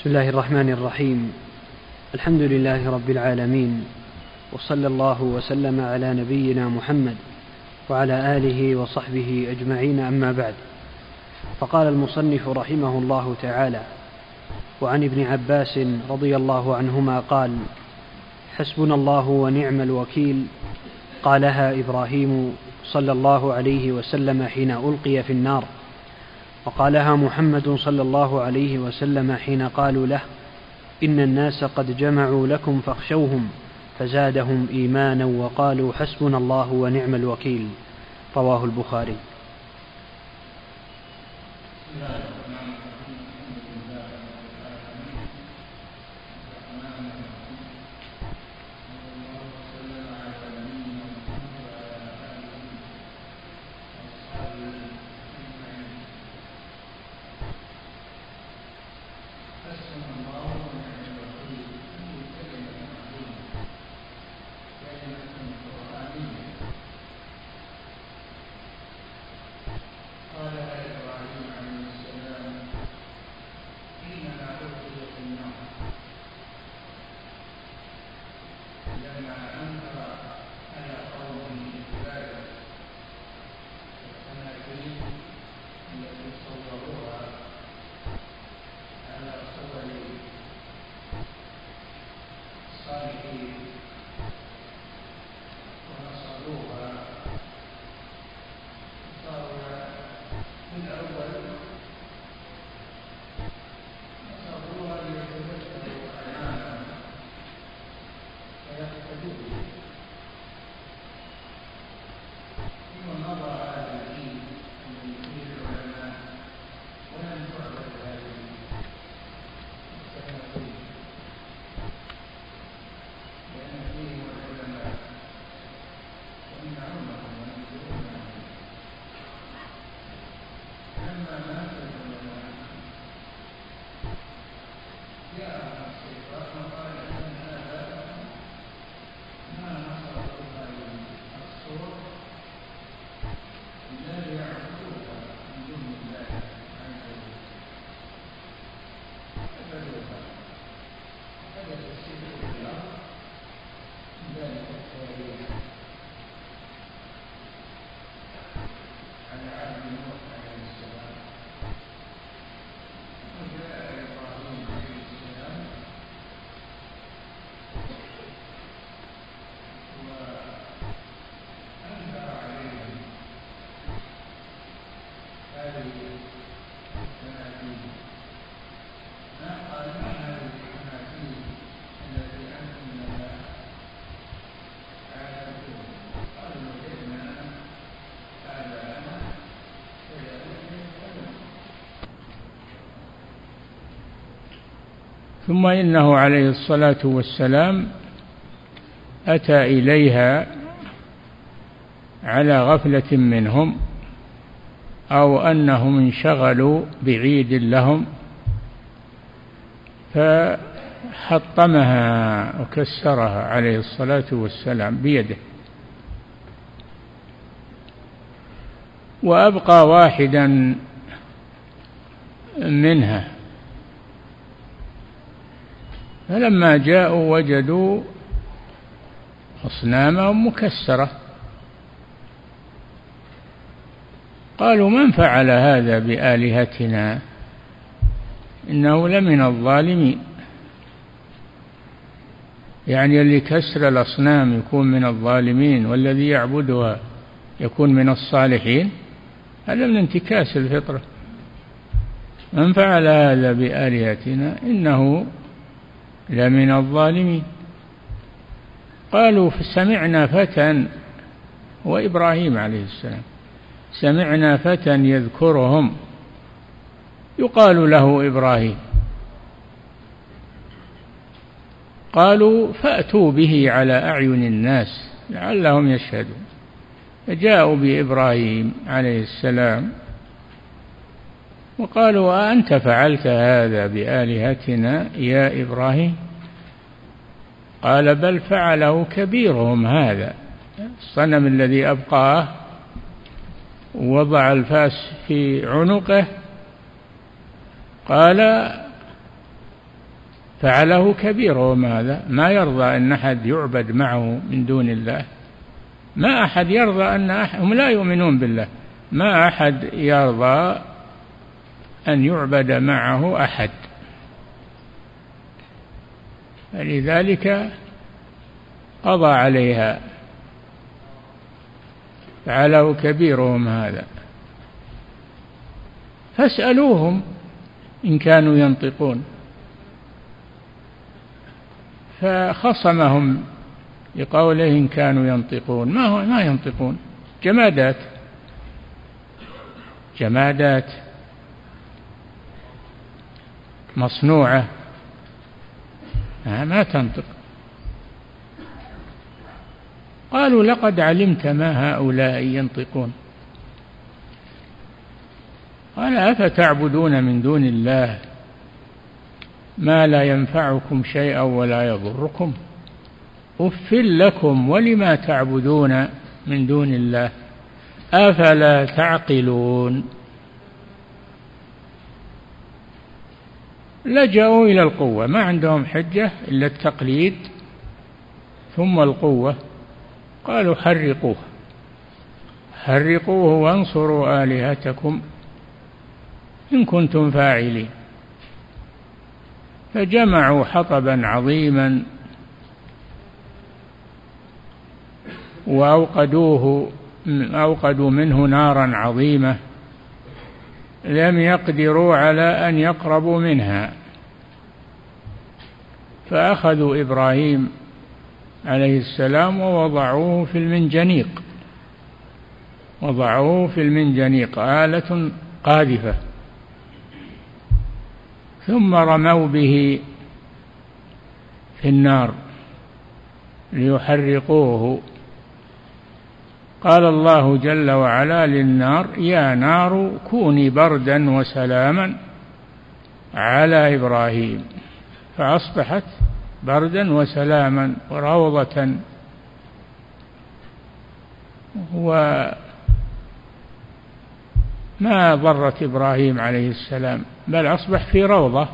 بسم الله الرحمن الرحيم. الحمد لله رب العالمين وصلى الله وسلم على نبينا محمد وعلى آله وصحبه أجمعين أما بعد. فقال المصنف رحمه الله تعالى وعن ابن عباس رضي الله عنهما قال حسبنا الله ونعم الوكيل. قالها إبراهيم صلى الله عليه وسلم حين ألقي في النار. وقالها محمد صلى الله عليه وسلم حين قالوا له إن الناس قد جمعوا لكم فاخشوهم فزادهم إيمانا وقالوا حسبنا الله ونعم الوكيل. رواه البخاري. 大丈夫ですか ثم إنه عليه الصلاة والسلام أتى إليها على غفلة منهم أو أنهم انشغلوا بعيد لهم فحطمها وكسرها عليه الصلاة والسلام بيده. وأبقى واحدا منها. فلما جاءوا وجدوا أصنامهم مكسرة. قالوا من فعل هذا بآلهتنا؟ إنه لمن الظالمين. يعني اللي كسر الأصنام يكون من الظالمين والذي يعبدها يكون من الصالحين؟ هذا من انتكاس الفطرة. من فعل هذا بآلهتنا؟ إنه لمن الظالمين. قالوا سمعنا فتى وإبراهيم عليه السلام. سمعنا فتى يذكرهم. يقال له إبراهيم. قالوا فأتوا به على أعين الناس لعلهم يشهدون. فجاءوا بإبراهيم عليه السلام. وقالوا أأنت فعلت هذا بآلهتنا يا إبراهيم؟ قال بل فعله كبيرهم هذا الصنم الذي أبقاه وضع الفاس في عنقه قال فعله كبيرهم هذا. ما يرضى أن أحد يعبد معه من دون الله. ما أحد يرضى أن أحد هم لا يؤمنون بالله. ما أحد يرضى أن يعبد معه أحد. فلذلك قضى عليها. فعله كبيرهم هذا. فاسألوهم إن كانوا ينطقون. فخصمهم لقوله إن كانوا ينطقون. ما هو ما ينطقون؟ جمادات. جمادات. مصنوعة. ما تنطق. قالوا لقد علمت ما هؤلاء ينطقون. قال أفتعبدون من دون الله ما لا ينفعكم شيئا ولا يضركم. أف لكم ولما تعبدون من دون الله؟ أفلا تعقلون؟ لجأوا إلى القوة. ما عندهم حجة إلا التقليد ثم القوة. قالوا حرقوه. حرقوه وانصروا آلهتكم إن كنتم فاعلين. فجمعوا حطبا عظيما وأوقدوه أوقدوا منه نارا عظيمة. لم يقدروا على أن يقربوا منها. فأخذوا إبراهيم عليه السلام ووضعوه في المنجنيق. وضعوه في المنجنيق آلة قاذفة. ثم رموا به في النار ليحرقوه. قال الله جل وعلا للنار يا نار كوني بردا وسلاما على إبراهيم. فأصبحت بردا وسلاما وروضة. وما ضرت إبراهيم عليه السلام بل أصبح في روضة.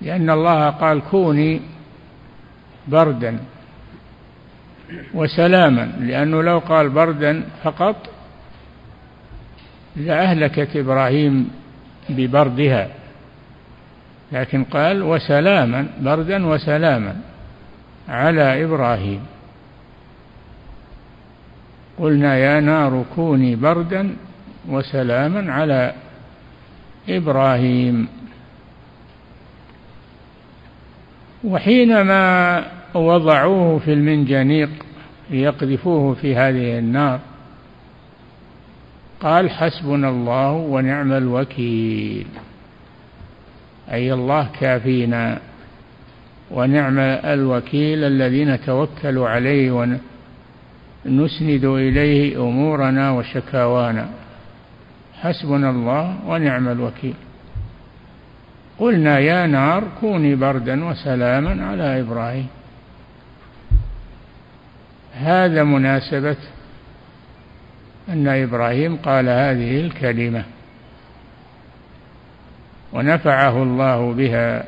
لأن الله قال كوني بردا وسلاما لأنه لو قال بردا فقط لأهلكت إبراهيم ببردها لكن قال وسلاما بردا وسلاما على إبراهيم. قلنا يا نار كوني بردا وسلاما على إبراهيم. وحينما وضعوه في المنجنيق ليقذفوه في هذه النار. قال حسبنا الله ونعم الوكيل. أي الله كافينا. ونعم الوكيل الذي نتوكل عليه ونسند إليه أمورنا وشكاوانا. حسبنا الله ونعم الوكيل. قلنا يا نار كوني بردا وسلاما على إبراهيم. هذا مناسبة أن إبراهيم قال هذه الكلمة. ونفعه الله بها.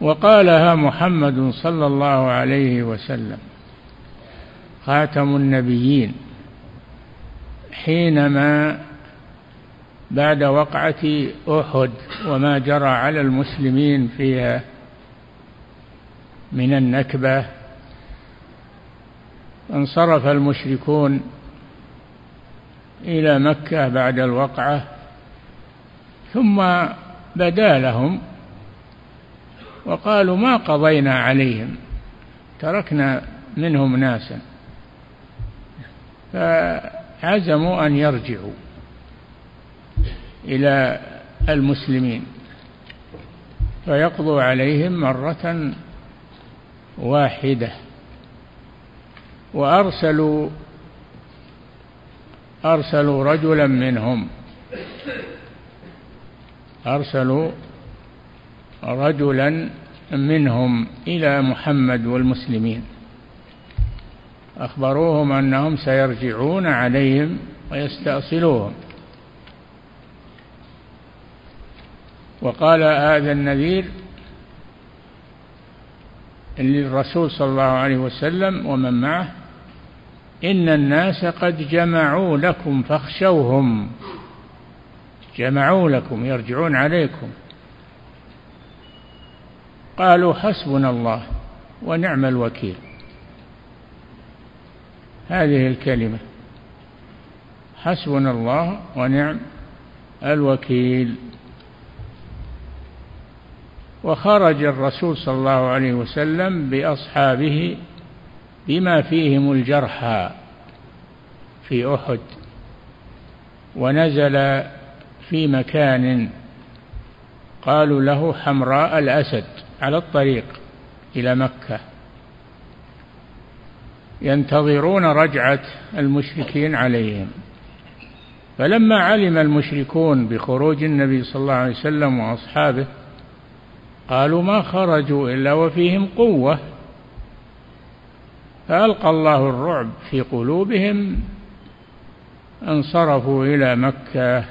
وقالها محمد صلى الله عليه وسلم. خاتم النبيين. حينما بعد وقعة أحد وما جرى على المسلمين فيها من النكبة. انصرف المشركون إلى مكة بعد الوقعة ثم بدا لهم وقالوا ما قضينا عليهم تركنا منهم ناسا. فعزموا أن يرجعوا إلى المسلمين فيقضوا عليهم مرة واحدة. وأرسلوا أرسلوا رجلا منهم. أرسلوا رجلا منهم إلى محمد والمسلمين. أخبروهم أنهم سيرجعون عليهم ويستأصلوهم. وقال هذا النذير للرسول صلى الله عليه وسلم ومن معه إن الناس قد جمعوا لكم فاخشوهم جمعوا لكم يرجعون عليكم. قالوا حسبنا الله ونعم الوكيل. هذه الكلمة حسبنا الله ونعم الوكيل. وخرج الرسول صلى الله عليه وسلم بأصحابه بما فيهم الجرحى في أحد ونزل في مكان قالوا له حمراء الأسد على الطريق إلى مكة. ينتظرون رجعة المشركين عليهم. فلما علم المشركون بخروج النبي صلى الله عليه وسلم وأصحابه قالوا ما خرجوا إلا وفيهم قوة. فألقى الله الرعب في قلوبهم انصرفوا إلى مكة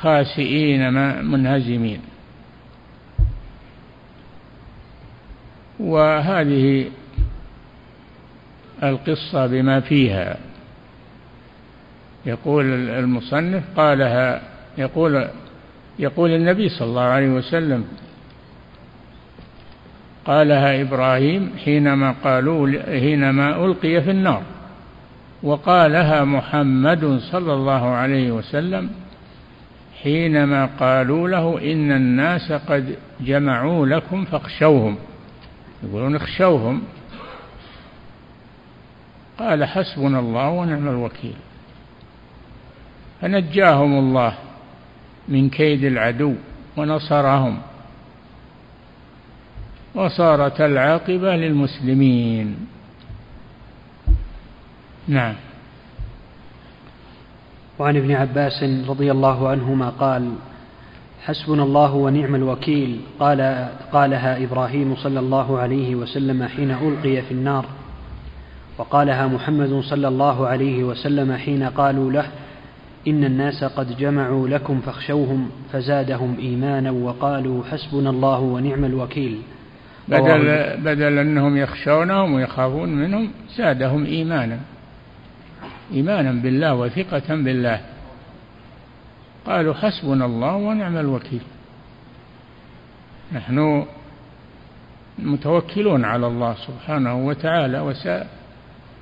خاسئين منهزمين. وهذه القصة بما فيها. يقول المصنف قالها يقول يقول النبي صلى الله عليه وسلم قالها إبراهيم حينما قالوا حينما ألقي في النار وقالها محمد صلى الله عليه وسلم حينما قالوا له إن الناس قد جمعوا لكم فاخشوهم. يقولون اخشوهم. قال حسبنا الله ونعم الوكيل. فنجاهم الله. من كيد العدو ونصرهم. وصارت العاقبة للمسلمين. نعم. وعن ابن عباس رضي الله عنهما قال حسبنا الله ونعم الوكيل. قال قالها إبراهيم صلى الله عليه وسلم حين ألقي في النار. وقالها محمد صلى الله عليه وسلم حين قالوا له إن الناس قد جمعوا لكم فاخشوهم فزادهم إيمانا وقالوا حسبنا الله ونعم الوكيل. بدل, بدل أنهم يخشونهم ويخافون منهم زادهم إيمانا. إيمانا بالله وثقة بالله. قالوا حسبنا الله ونعم الوكيل. نحن متوكلون على الله سبحانه وتعالى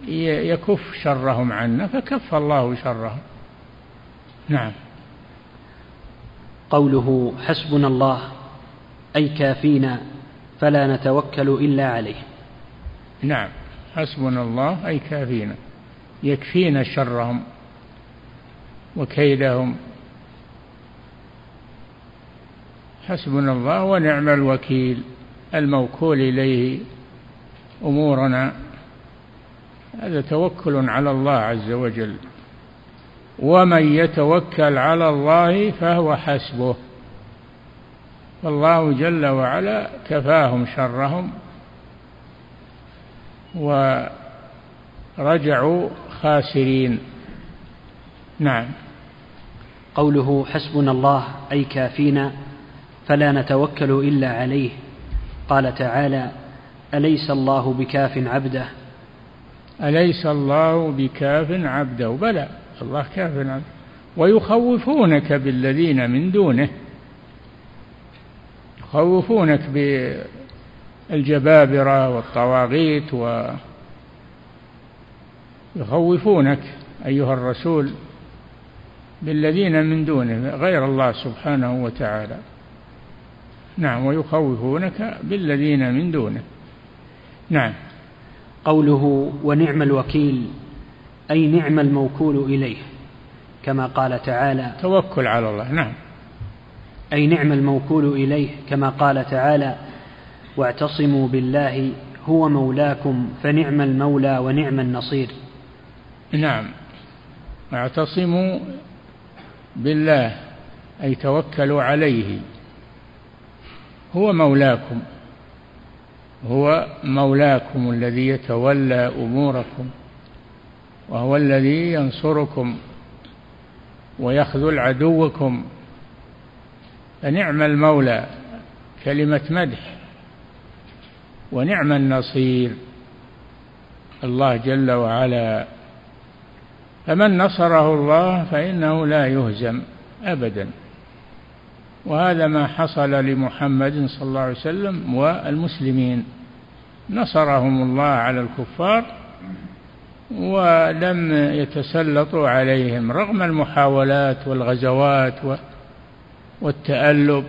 وسيكف شرهم عنا فكف الله شرهم. نعم. قوله حسبنا الله أي كافينا فلا نتوكل إلا عليه. نعم. حسبنا الله أي كافينا. يكفينا شرهم وكيدهم. حسبنا الله ونعم الوكيل الموكول إليه أمورنا. هذا توكل على الله عز وجل. ومن يتوكل على الله فهو حسبه. فالله جل وعلا كفاهم شرهم ورجعوا خاسرين. نعم. قوله حسبنا الله أي كافينا فلا نتوكل إلا عليه. قال تعالى أليس الله بكاف عبده؟ أليس الله بكاف عبده؟ بلى. الله كاف عبده ويخوفونك بالذين من دونه. يخوفونك بالجبابرة والطواغيت و يخوفونك أيها الرسول بالذين من دونه غير الله سبحانه وتعالى. نعم. ويخوفونك بالذين من دونه. نعم. قوله ونعم الوكيل. أي نعم الموكول إليه كما قال تعالى توكل على الله نعم. أي نعم الموكول إليه كما قال تعالى واعتصموا بالله هو مولاكم فنعم المولى ونعم النصير. نعم. اعتصموا بالله أي توكلوا عليه. هو مولاكم هو مولاكم الذي يتولى أموركم. وهو الذي ينصركم ويخذل عدوكم. فنعم المولى كلمة مدح ونعم النصير الله جل وعلا. فمن نصره الله فإنه لا يهزم أبدا. وهذا ما حصل لمحمد صلى الله عليه وسلم والمسلمين. نصرهم الله على الكفار ولم يتسلطوا عليهم رغم المحاولات والغزوات والتألب.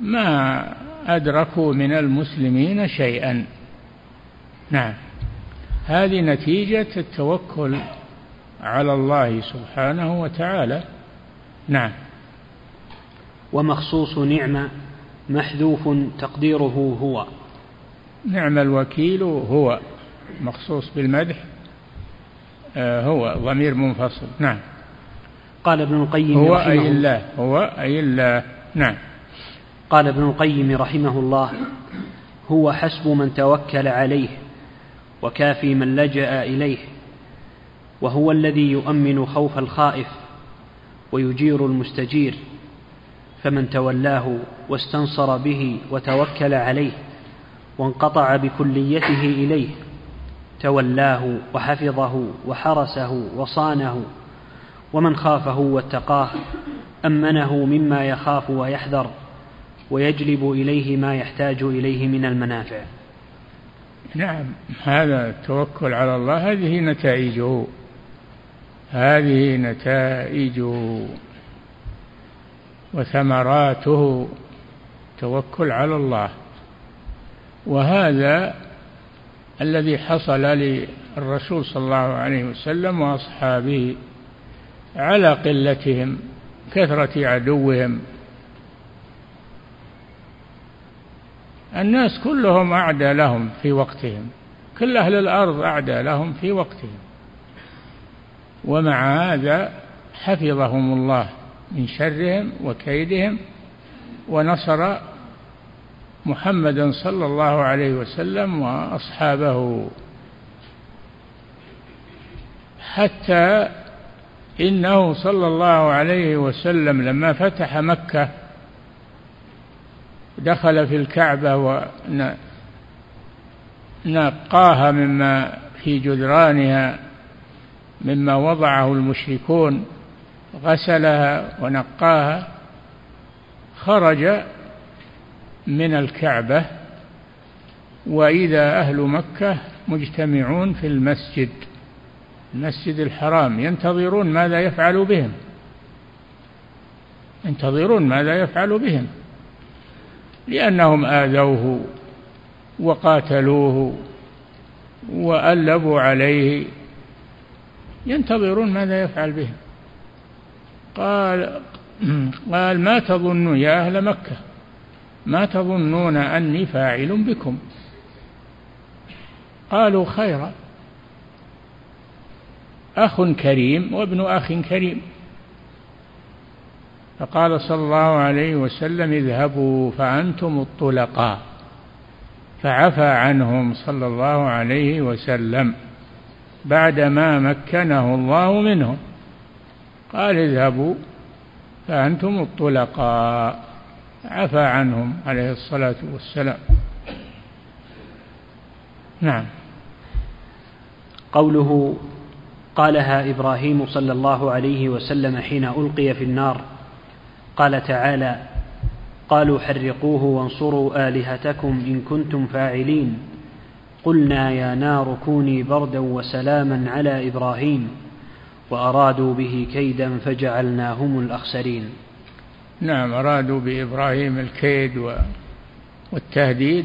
ما أدركوا من المسلمين شيئا. نعم. هذه نتيجة التوكل على الله سبحانه وتعالى. نعم. ومخصوص نعمة محذوف تقديره هو. نعم الوكيل هو. مخصوص بالمدح آه، هو ضمير منفصل. نعم. قال ابن القيم هو أي الله هو أي الله. نعم. قال ابن القيم رحمه الله هو حسب من توكل عليه وكافي من لجأ إليه وهو الذي يؤمن خوف الخائف ويجير المستجير فمن تولاه واستنصر به وتوكل عليه وانقطع بكليته إليه تولاه وحفظه وحرسه وصانه ومن خافه واتقاه أمنه مما يخاف ويحذر ويجلب إليه ما يحتاج إليه من المنافع. نعم هذا التوكل على الله هذه نتائجه. هذه نتائجه. وثمراته توكل على الله. وهذا الذي حصل للرسول صلى الله عليه وسلم وأصحابه على قلتهم كثرة عدوهم. الناس كلهم أعدى لهم في وقتهم كل أهل الأرض أعدى لهم في وقتهم. ومع هذا حفظهم الله من شرهم وكيدهم ونصر محمدا صلى الله عليه وسلم وأصحابه. حتى إنه صلى الله عليه وسلم لما فتح مكة دخل في الكعبة ونقاها مما في جدرانها مما وضعه المشركون غسلها ونقاها خرج من الكعبة وإذا أهل مكة مجتمعون في المسجد المسجد الحرام ينتظرون ماذا يفعل بهم. ينتظرون ماذا يفعل بهم. لأنهم آذوه وقاتلوه وألبوا عليه. ينتظرون ماذا يفعل بهم. قال قال ما تظنون يا أهل مكة؟ ما تظنون أني فاعل بكم. قالوا خيرا. أخ كريم وابن أخ كريم. فقال صلى الله عليه وسلم اذهبوا فأنتم الطلقاء. فعفى عنهم صلى الله عليه وسلم بعدما مكنه الله منهم. قال اذهبوا فأنتم الطلقاء. عفى عنهم عليه الصلاة والسلام. نعم. قوله قالها إبراهيم صلى الله عليه وسلم حين ألقي في النار قال تعالى قالوا حرقوه وانصروا آلهتكم إن كنتم فاعلين. قلنا يا نار كوني بردا وسلاما على إبراهيم وأرادوا به كيدا فجعلناهم الأخسرين. نعم أرادوا بإبراهيم الكيد والتهديد.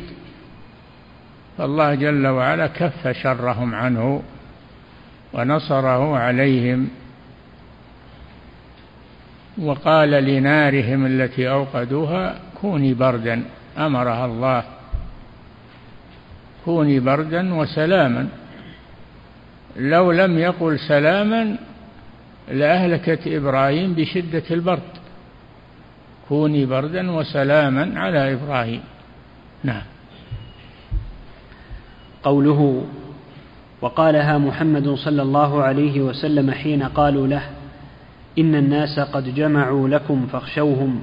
فالله جل وعلا كف شرهم عنه ونصره عليهم وقال لنارهم التي أوقدوها كوني بردا أمرها الله. كوني بردا وسلاما. لو لم يقل سلاما لأهلكت إبراهيم بشدة البرد. كوني بردا وسلاما على إبراهيم. نعم. قوله وقالها محمد صلى الله عليه وسلم حين قالوا له إن الناس قد جمعوا لكم فاخشوهم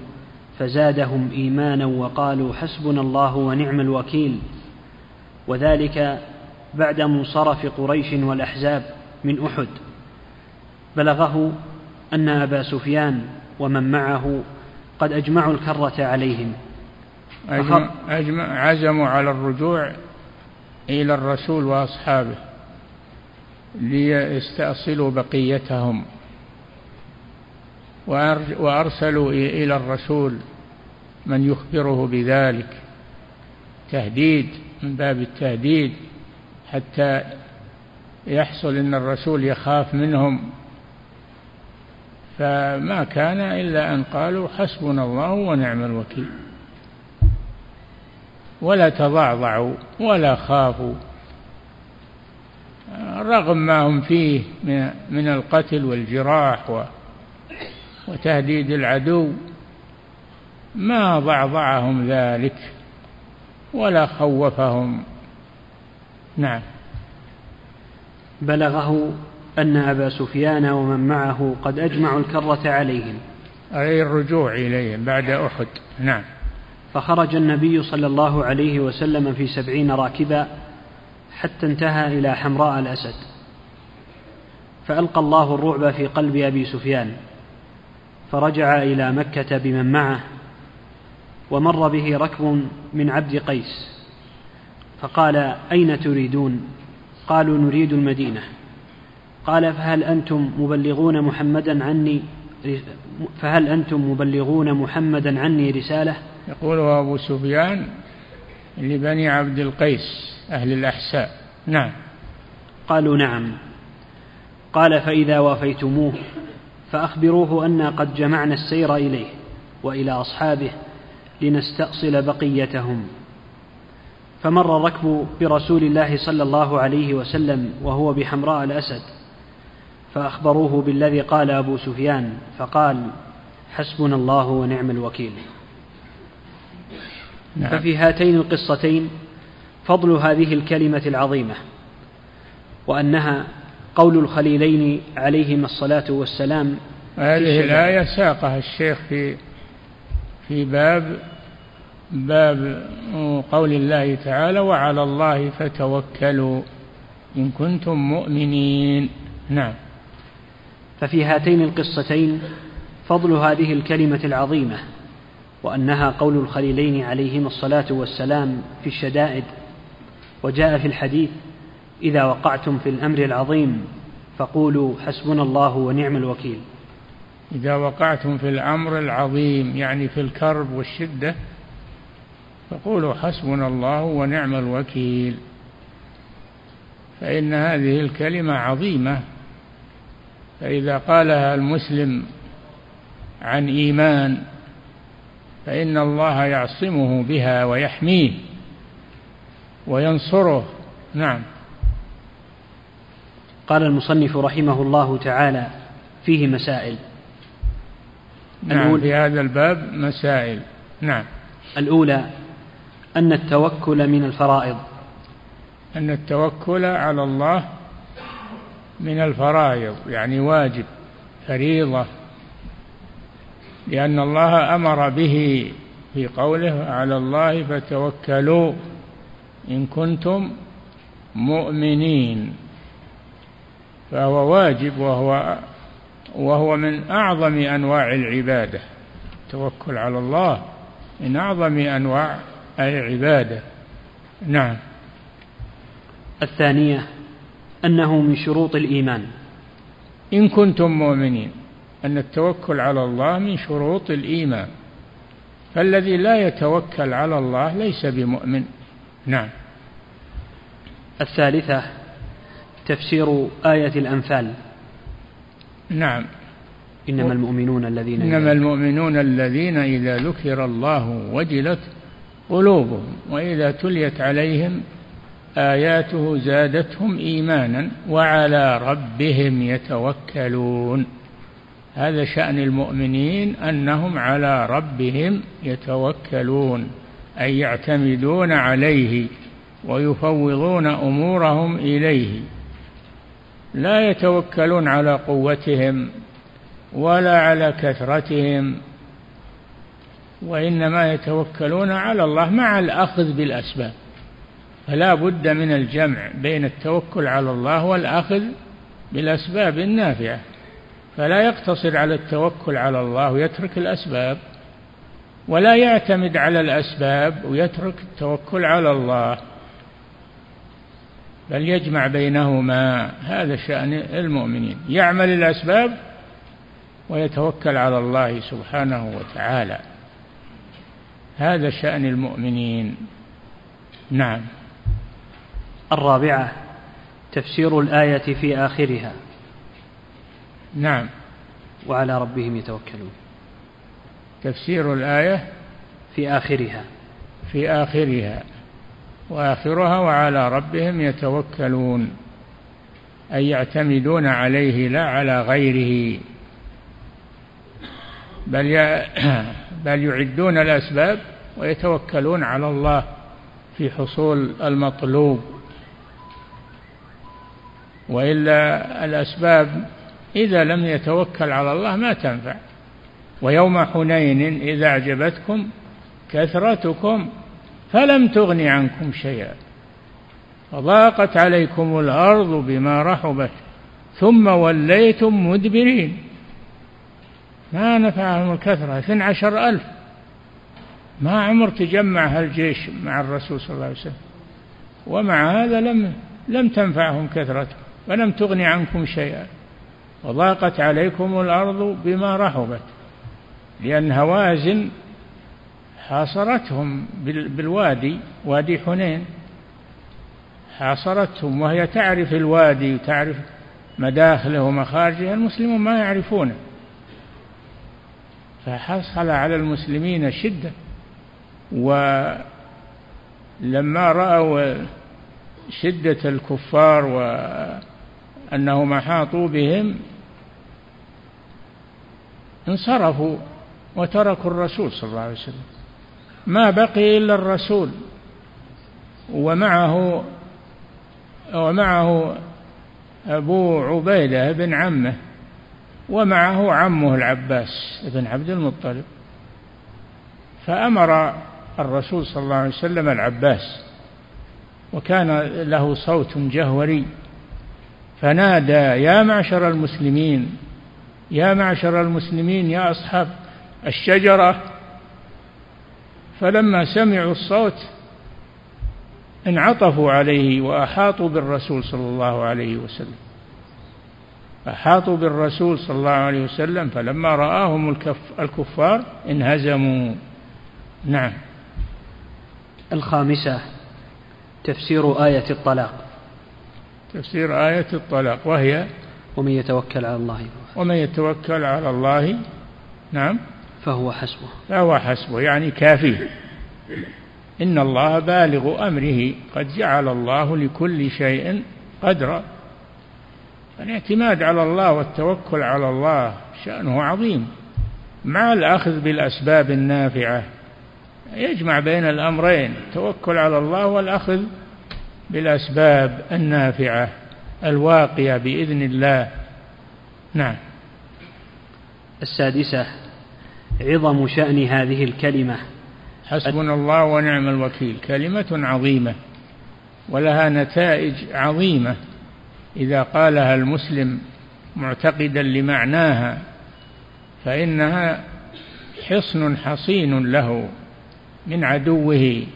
فزادهم إيمانا وقالوا حسبنا الله ونعم الوكيل. وذلك بعد منصرف قريش والأحزاب من أحد. بلغه أن أبا سفيان ومن معه قد أجمعوا الكرة عليهم. أجمع أجمع عزموا على الرجوع إلى الرسول وأصحابه ليستأصلوا بقيتهم. وأرسلوا إلى الرسول من يخبره بذلك. تهديد من باب التهديد حتى يحصل إن الرسول يخاف منهم. فما كان إلا أن قالوا حسبنا الله ونعم الوكيل. ولا تضعضعوا ولا خافوا. رغم ما هم فيه من القتل والجراح وتهديد العدو ما ضعضعهم ذلك ولا خوفهم. نعم. بلغه أن أبا سفيان ومن معه قد أجمعوا الكرة عليهم. أي الرجوع إليهم بعد أحد. نعم. فخرج النبي صلى الله عليه وسلم في سبعين راكبا حتى انتهى إلى حمراء الأسد. فألقى الله الرعب في قلب أبي سفيان. فرجع إلى مكة بمن معه ومر به ركب من عبد قيس. فقال أين تريدون؟ قالوا نريد المدينة. قال فهل أنتم مبلغون محمدا عني فهل أنتم مبلغون محمدا عني رسالة؟ يقول أبو سفيان لبني عبد القيس أهل الأحساء. نعم. قالوا نعم. قال فإذا وافيتموه فأخبروه أنا قد جمعنا السير إليه وإلى أصحابه لنستأصل بقيتهم. فمر الركب برسول الله صلى الله عليه وسلم وهو بحمراء الأسد. فأخبروه بالذي قال أبو سفيان فقال حسبنا الله ونعم الوكيل. نعم. ففي هاتين القصتين فضل هذه الكلمة العظيمة وأنها قول الخليلين عليهما الصلاة والسلام هذه الآية ساقها الشيخ في في باب باب قول الله تعالى وعلى الله فتوكلوا إن كنتم مؤمنين. نعم. ففي هاتين القصتين فضل هذه الكلمة العظيمة وأنها قول الخليلين عليهما الصلاة والسلام في الشدائد وجاء في الحديث إذا وقعتم في الأمر العظيم فقولوا حسبنا الله ونعم الوكيل. إذا وقعتم في الأمر العظيم يعني في الكرب والشدة فقولوا حسبنا الله ونعم الوكيل. فإن هذه الكلمة عظيمة. فإذا قالها المسلم عن إيمان فإن الله يعصمه بها ويحميه وينصره. نعم. قال المصنف رحمه الله تعالى فيه مسائل. نعم في هذا الباب مسائل. نعم. الأولى أن التوكل من الفرائض. أن التوكل على الله من الفرائض يعني واجب فريضة لأن الله أمر به في قوله على الله فتوكلوا إن كنتم مؤمنين. فهو واجب وهو وهو من أعظم أنواع العبادة. التوكل على الله من أعظم أنواع العبادة. نعم. الثانية أنه من شروط الإيمان. إن كنتم مؤمنين أن التوكل على الله من شروط الإيمان. فالذي لا يتوكل على الله ليس بمؤمن. نعم. الثالثة تفسير آية الأنفال. نعم. إنما المؤمنون الذين إنما المؤمنون الذين إذا ذكر الله وجلت قلوبهم وإذا تليت عليهم آياته زادتهم إيمانا وعلى ربهم يتوكلون. هذا شأن المؤمنين أنهم على ربهم يتوكلون أي يعتمدون عليه ويفوضون أمورهم إليه. لا يتوكلون على قوتهم ولا على كثرتهم وإنما يتوكلون على الله مع الأخذ بالأسباب. فلا بد من الجمع بين التوكل على الله والأخذ بالأسباب النافعة. فلا يقتصر على التوكل على الله ويترك الأسباب ولا يعتمد على الأسباب ويترك التوكل على الله بل يجمع بينهما. هذا شأن المؤمنين. يعمل الأسباب ويتوكل على الله سبحانه وتعالى. هذا شأن المؤمنين. نعم. الرابعة تفسير الآية في آخرها. نعم. وعلى ربهم يتوكلون. تفسير الآية في آخرها. في آخرها. وآخرها وعلى ربهم يتوكلون. أي يعتمدون عليه لا على غيره. بل بل يعدون الأسباب ويتوكلون على الله في حصول المطلوب. وإلا الأسباب إذا لم يتوكل على الله ما تنفع. ويوم حنين إذا أعجبتكم كثرتكم فلم تغن عنكم شيئا. وضاقت عليكم الأرض بما رحبت ثم وليتم مدبرين. ما نفعهم الكثرة؟ اثنى عشر ألف. ما عمر تجمع هالجيش مع الرسول صلى الله عليه وسلم. ومع هذا لم لم تنفعهم كثرته ولم تغن عنكم شيئا. وضاقت عليكم الأرض بما رحبت لأن هوازن حاصرتهم بالوادي وادي حنين. حاصرتهم وهي تعرف الوادي وتعرف مداخله ومخارجه المسلمون ما يعرفونه. فحصل على المسلمين شدة ولما رأوا شدة الكفار وأنهم أحاطوا بهم انصرفوا وتركوا الرسول صلى الله عليه وسلم. ما بقي إلا الرسول ومعه ومعه أبو عبيدة بن عمه ومعه عمه العباس بن عبد المطلب. فأمر الرسول صلى الله عليه وسلم العباس وكان له صوت جهوري. فنادى يا معشر المسلمين يا معشر المسلمين يا أصحاب الشجرة. فلما سمعوا الصوت انعطفوا عليه وأحاطوا بالرسول صلى الله عليه وسلم. أحاطوا بالرسول صلى الله عليه وسلم فلما رآهم الكف الكفار انهزموا. نعم. الخامسة تفسير آية الطلاق. تفسير آية الطلاق وهي ومن يتوكل على الله. ومن يتوكل على الله نعم. فهو حسبه. فهو حسبه يعني كافيه إن الله بالغ أمره قد جعل الله لكل شيء قدرا. الاعتماد على الله والتوكل على الله شأنه عظيم. مع الأخذ بالأسباب النافعة يجمع بين الأمرين التوكل على الله والأخذ بالأسباب النافعة الواقية بإذن الله. نعم. السادسة عظم شأن هذه الكلمة. حسبنا الله ونعم الوكيل. كلمة عظيمة ولها نتائج عظيمة. إذا قالها المسلم معتقدا لمعناها فإنها حصن حصين له من عدوه.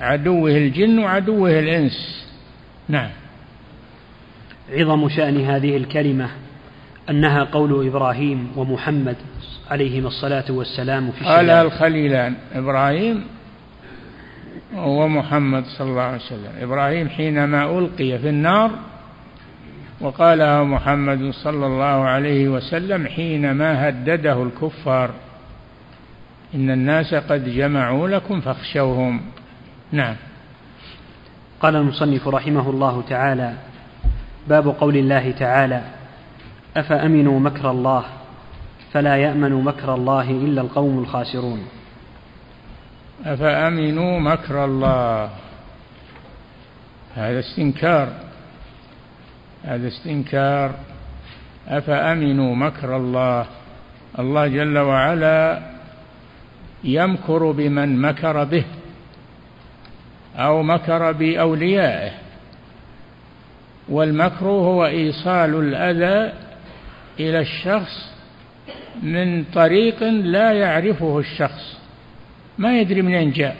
عدوه الجن وعدوه الإنس. نعم. عظم شأن هذه الكلمة أنها قول إبراهيم ومحمد عليهما الصلاة والسلام في قال الخليلان إبراهيم ومحمد صلى الله عليه وسلم. إبراهيم حينما ألقي في النار وقالها محمد صلى الله عليه وسلم حينما هدده الكفار إن الناس قد جمعوا لكم فاخشوهم. نعم. قال المصنف رحمه الله تعالى باب قول الله تعالى أفأمنوا مكر الله فلا يأمن مكر الله إلا القوم الخاسرون. أفأمنوا مكر الله؟ هذا استنكار. هذا استنكار. أفأمنوا مكر الله؟ الله جل وعلا يمكر بمن مكر به. أو مكر بأوليائه. والمكر هو إيصال الأذى إلى الشخص من طريق لا يعرفه الشخص ما يدري منين جاء.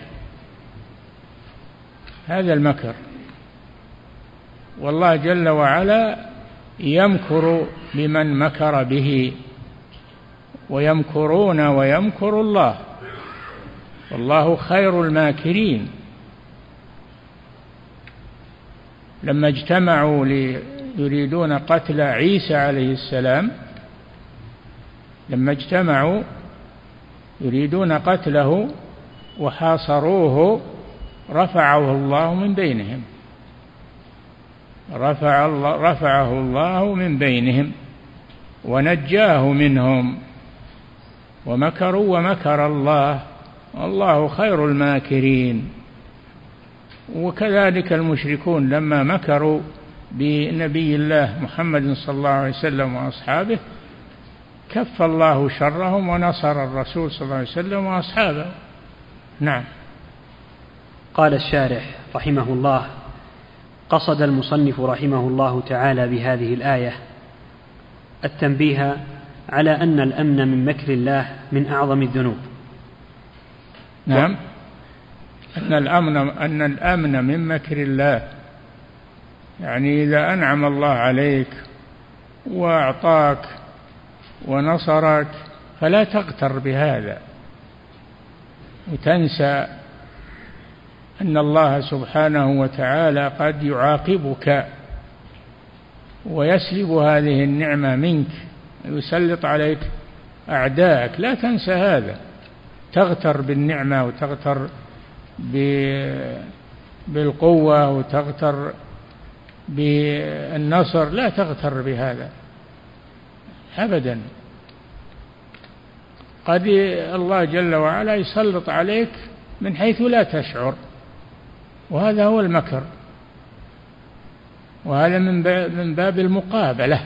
هذا المكر. والله جل وعلا يمكر بمن مكر به ويمكرون ويمكر الله. والله خير الماكرين. لما اجتمعوا يريدون قتل عيسى عليه السلام لما اجتمعوا يريدون قتله وحاصروه رفعه الله من بينهم. رفع الله رفعه الله من بينهم ونجاه منهم ومكروا ومكر الله. والله خير الماكرين. وكذلك المشركون لما مكروا بنبي الله محمد صلى الله عليه وسلم وأصحابه كف الله شرهم ونصر الرسول صلى الله عليه وسلم وأصحابه. نعم. قال الشارح رحمه الله قصد المصنف رحمه الله تعالى بهذه الآية التنبيه على أن الأمن من مكر الله من أعظم الذنوب. نعم. أن الأمن أن الأمن من مكر الله. يعني إذا أنعم الله عليك وأعطاك ونصرك فلا تغتر بهذا. وتنسى أن الله سبحانه وتعالى قد يعاقبك ويسلب هذه النعمة منك يسلط عليك أعداءك. لا تنسى هذا. تغتر بالنعمة وتغتر بالقوة وتغتر بالنصر لا تغتر بهذا ابدا. قد الله جل وعلا يسلط عليك من حيث لا تشعر وهذا هو المكر وهذا من من باب المقابلة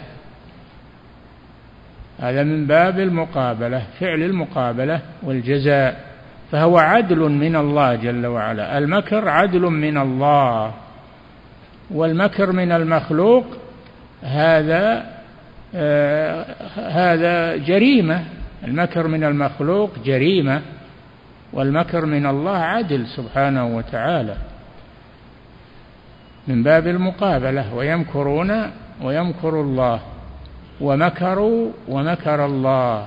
هذا من باب المقابلة فعل المقابلة والجزاء. فهو عدل من الله جل وعلا. المكر عدل من الله. والمكر من المخلوق هذا آه هذا جريمة. المكر من المخلوق جريمة. والمكر من الله عدل سبحانه وتعالى. من باب المقابلة. ويمكرون ويمكر الله. ومكروا ومكر الله.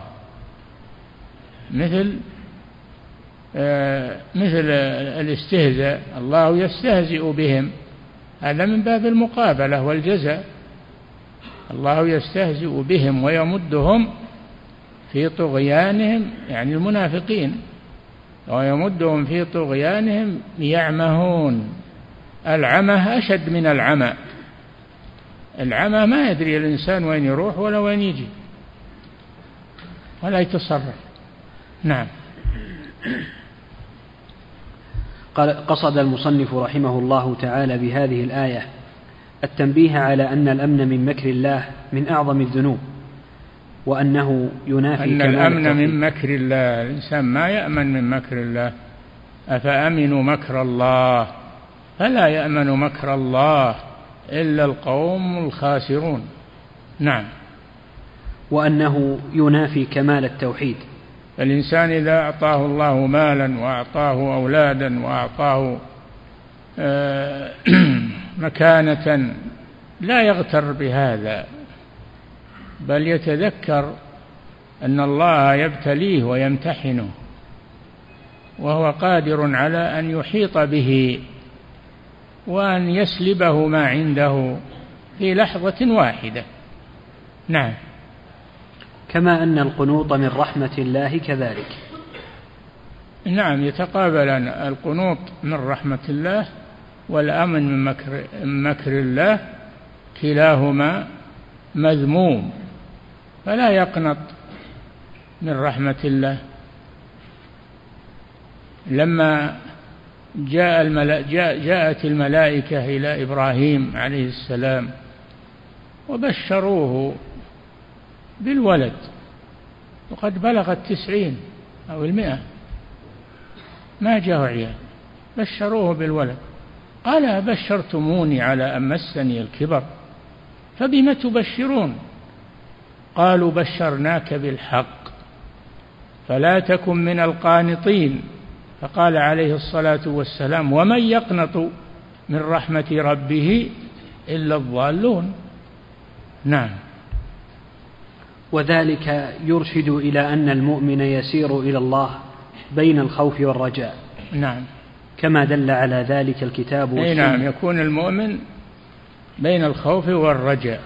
مثل مثل الاستهزاء الله يستهزئ بهم. هذا من باب المقابلة والجزاء. الله يستهزئ بهم ويمدهم في طغيانهم يعني المنافقين. ويمدهم في طغيانهم يعمهون. العمى أشد من العمى. العمى ما يدري الإنسان وين يروح ولا وين يجي. ولا يتصرف. نعم. قصد المصنف رحمه الله تعالى بهذه الآية التنبيه على أن الأمن من مكر الله من أعظم الذنوب وأنه ينافي أن الأمن من مكر الله الإنسان ما يأمن من مكر الله. أفأمنوا مكر الله؟ فلا يأمن مكر الله إلا القوم الخاسرون. نعم. وأنه ينافي كمال التوحيد. الإنسان إذا أعطاه الله مالا وأعطاه أولادا وأعطاه آه، مكانة لا يغتر بهذا بل يتذكر أن الله يبتليه ويمتحنه وهو قادر على أن يحيط به وأن يسلبه ما عنده في لحظة واحدة. نعم. كما أن القنوط من رحمة الله كذلك. نعم يتقابلان القنوط من رحمة الله والأمن من مكر, من مكر الله كلاهما مذموم فلا يقنط من رحمة الله. لما جاء الملا جاء جاءت الملائكة إلى إبراهيم عليه السلام وبشروه بالولد. وقد بلغ التسعين أو المئة. ما جاء عيال. بشروه بالولد. قال أبشرتموني على أن مسني الكبر. فبم تبشرون؟ قالوا بشرناك بالحق. فلا تكن من القانطين. فقال عليه الصلاة والسلام ومن يقنط من رحمة ربه إلا الضالون؟ نعم. وذلك يرشد إلى أن المؤمن يسير إلى الله بين الخوف والرجاء. نعم. كما دل على ذلك الكتاب والسنة. نعم يكون المؤمن بين الخوف والرجاء.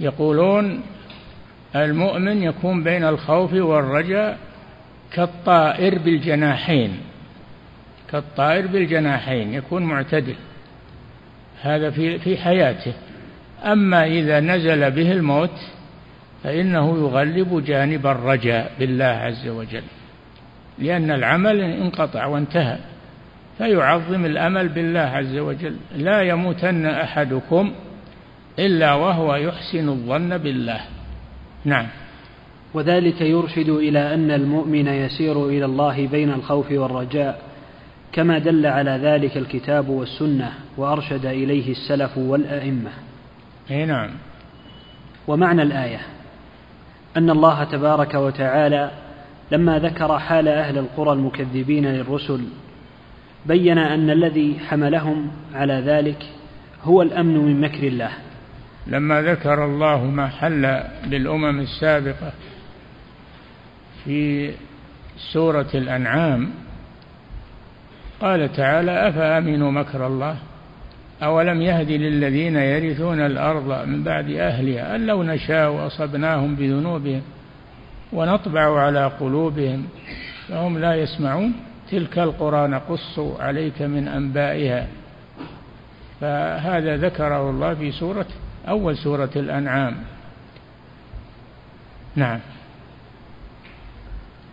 يقولون المؤمن يكون بين الخوف والرجاء كالطائر بالجناحين. كالطائر بالجناحين يكون معتدل. هذا في في حياته. أما إذا نزل به الموت فإنه يغلب جانب الرجاء بالله عز وجل لأن العمل انقطع وانتهى فيعظم الأمل بالله عز وجل. لا يموتن أحدكم إلا وهو يحسن الظن بالله. نعم. وذلك يرشد إلى أن المؤمن يسير إلى الله بين الخوف والرجاء كما دل على ذلك الكتاب والسنة وأرشد إليه السلف والأئمة. اي نعم. ومعنى الآية؟ أن الله تبارك وتعالى لما ذكر حال أهل القرى المكذبين للرسل بين أن الذي حملهم على ذلك هو الأمن من مكر الله. لما ذكر الله ما حل بالامم السابقة في سورة الأنعام قال تعالى أفأمنوا مكر الله؟ أولم يهد للذين يرثون الأرض من بعد أهلها أن لو نشاء أصبناهم بذنوبهم ونطبع على قلوبهم فهم لا يسمعون. تلك القرى نقص عليك من أنبائها. فهذا ذكره الله في سورة أول سورة الأنعام. نعم.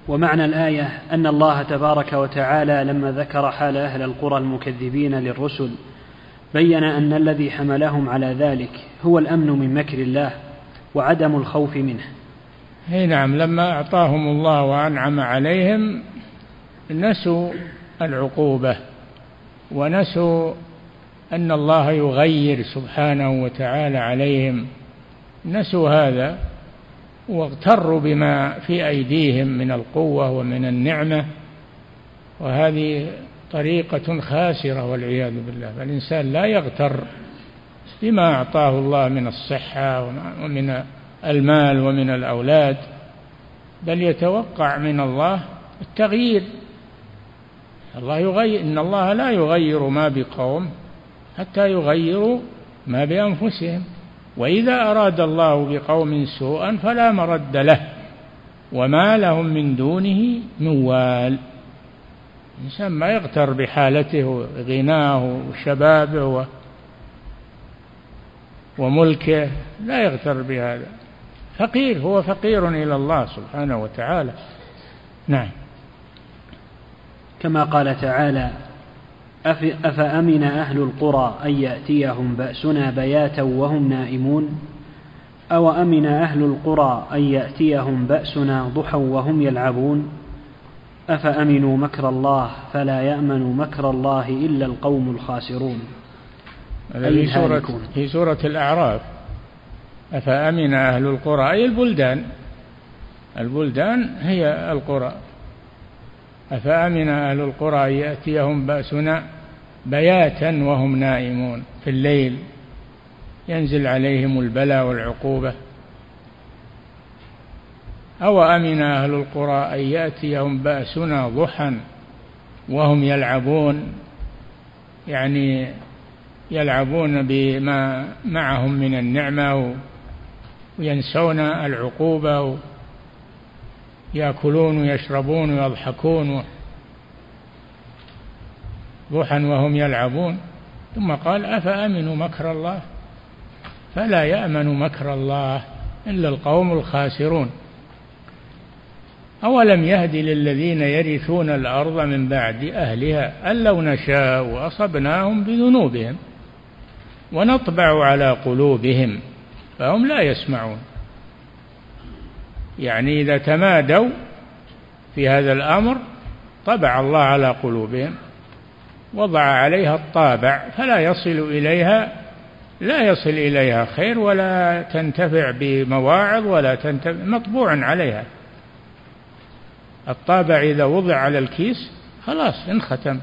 ومعنى الآية أن الله تبارك وتعالى لما ذكر حال أهل القرى المكذبين للرسل بين أن الذي حملهم على ذلك هو الأمن من مكر الله وعدم الخوف منه. إي نعم لما أعطاهم الله وأنعم عليهم نسوا العقوبة ونسوا أن الله يغير سبحانه وتعالى عليهم نسوا هذا واغتروا بما في أيديهم من القوة ومن النعمة وهذه طريقة خاسرة والعياذ بالله فالإنسان لا يغتر بما أعطاه الله من الصحة ومن المال ومن الأولاد بل يتوقع من الله التغيير. الله يغير إن الله لا يغير ما بقوم حتى يغيروا ما بأنفسهم. وإذا أراد الله بقوم سوءا فلا مرد له وما لهم من دونه من وال. الإنسان ما يغتر بحالته وغناه وشبابه وملكه لا يغتر بهذا. فقير هو فقير إلى الله سبحانه وتعالى. نعم. كما قال تعالى أفأمن أهل القرى أن يأتيهم بأسنا بياتا وهم نائمون؟ أو أمن أهل القرى أن يأتيهم بأسنا ضحى وهم يلعبون؟ أفأمنوا مكر الله فلا يأمن مكر الله إلا القوم الخاسرون؟ أي في سورة, في سورة الأعراف. أفأمن أهل القرى؟ أي البلدان. البلدان هي القرى. أفأمن أهل القرى أن يأتيهم بأسنا بياتا وهم نائمون في الليل. ينزل عليهم البلاء والعقوبة. أو أمن أهل القرى أن يأتيهم بأسنا ضحى وهم يلعبون يعني يلعبون بما معهم من النعمة وينسون العقوبة يأكلون ويشربون ويضحكون ضحى وهم يلعبون. ثم قال أفأمنوا مكر الله؟ فلا يأمن مكر الله إلا القوم الخاسرون. أولم يهد للذين يرثون الأرض من بعد أهلها أن لو نشاء أصبناهم بذنوبهم ونطبع على قلوبهم فهم لا يسمعون. يعني إذا تمادوا في هذا الأمر طبع الله على قلوبهم وضع عليها الطابع فلا يصل إليها لا يصل إليها خير ولا تنتفع بمواعظ ولا تنتفع مطبوع عليها. الطابع إذا وضع على الكيس خلاص انختم.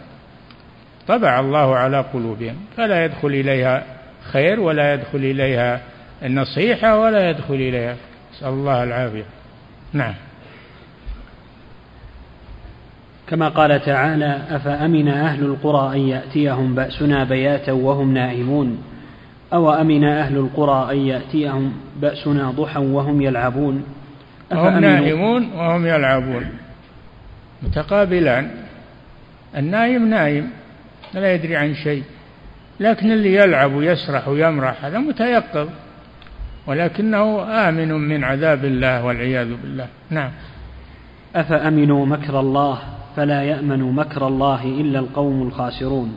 طبع الله على قلوبهم فلا يدخل إليها خير ولا يدخل إليها النصيحة ولا يدخل إليها. نسأل الله العافية. نعم. كما قال تعالى أفأمن أهل القرى أن يأتيهم بأسنا بياتا وهم نائمون؟ أو أمن أهل القرى أن يأتيهم بأسنا ضحى وهم يلعبون؟ وهم نائمون وهم يلعبون. متقابلان. النايم نايم لا يدري عن شيء لكن اللي يلعب ويسرح ويمرح هذا متيقظ ولكنه آمن من عذاب الله والعياذ بالله. نعم. أفأمنوا مكر الله فلا يأمن مكر الله إلا القوم الخاسرون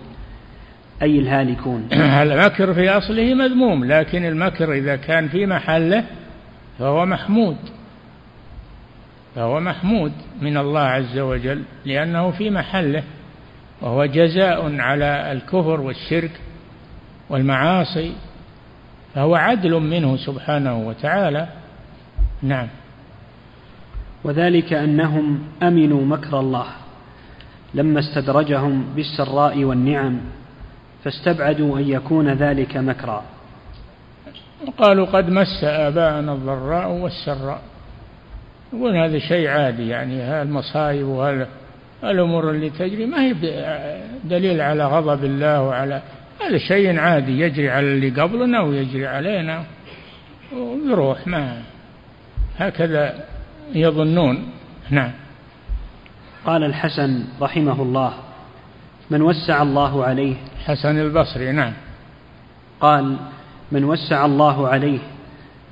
أي الهالكون؟ المكر في أصله مذموم لكن المكر إذا كان في محله فهو محمود. فهو محمود من الله عز وجل لأنه في محله وهو جزاء على الكفر والشرك والمعاصي فهو عدل منه سبحانه وتعالى. نعم. وذلك أنهم أمنوا مكر الله. لما استدرجهم بالسراء والنعم فاستبعدوا أن يكون ذلك مكرا. وقالوا قد مس آباءنا الضراء والسراء. يقول هذا شيء عادي يعني هالمصايب وهذا الأمور اللي تجري ما هي دليل على غضب الله وعلى هذا شيء عادي يجري على اللي قبلنا ويجري علينا ويروح ما هكذا يظنون. نعم. قال الحسن رحمه الله من وسع الله عليه حسن البصري نعم. قال من وسع الله عليه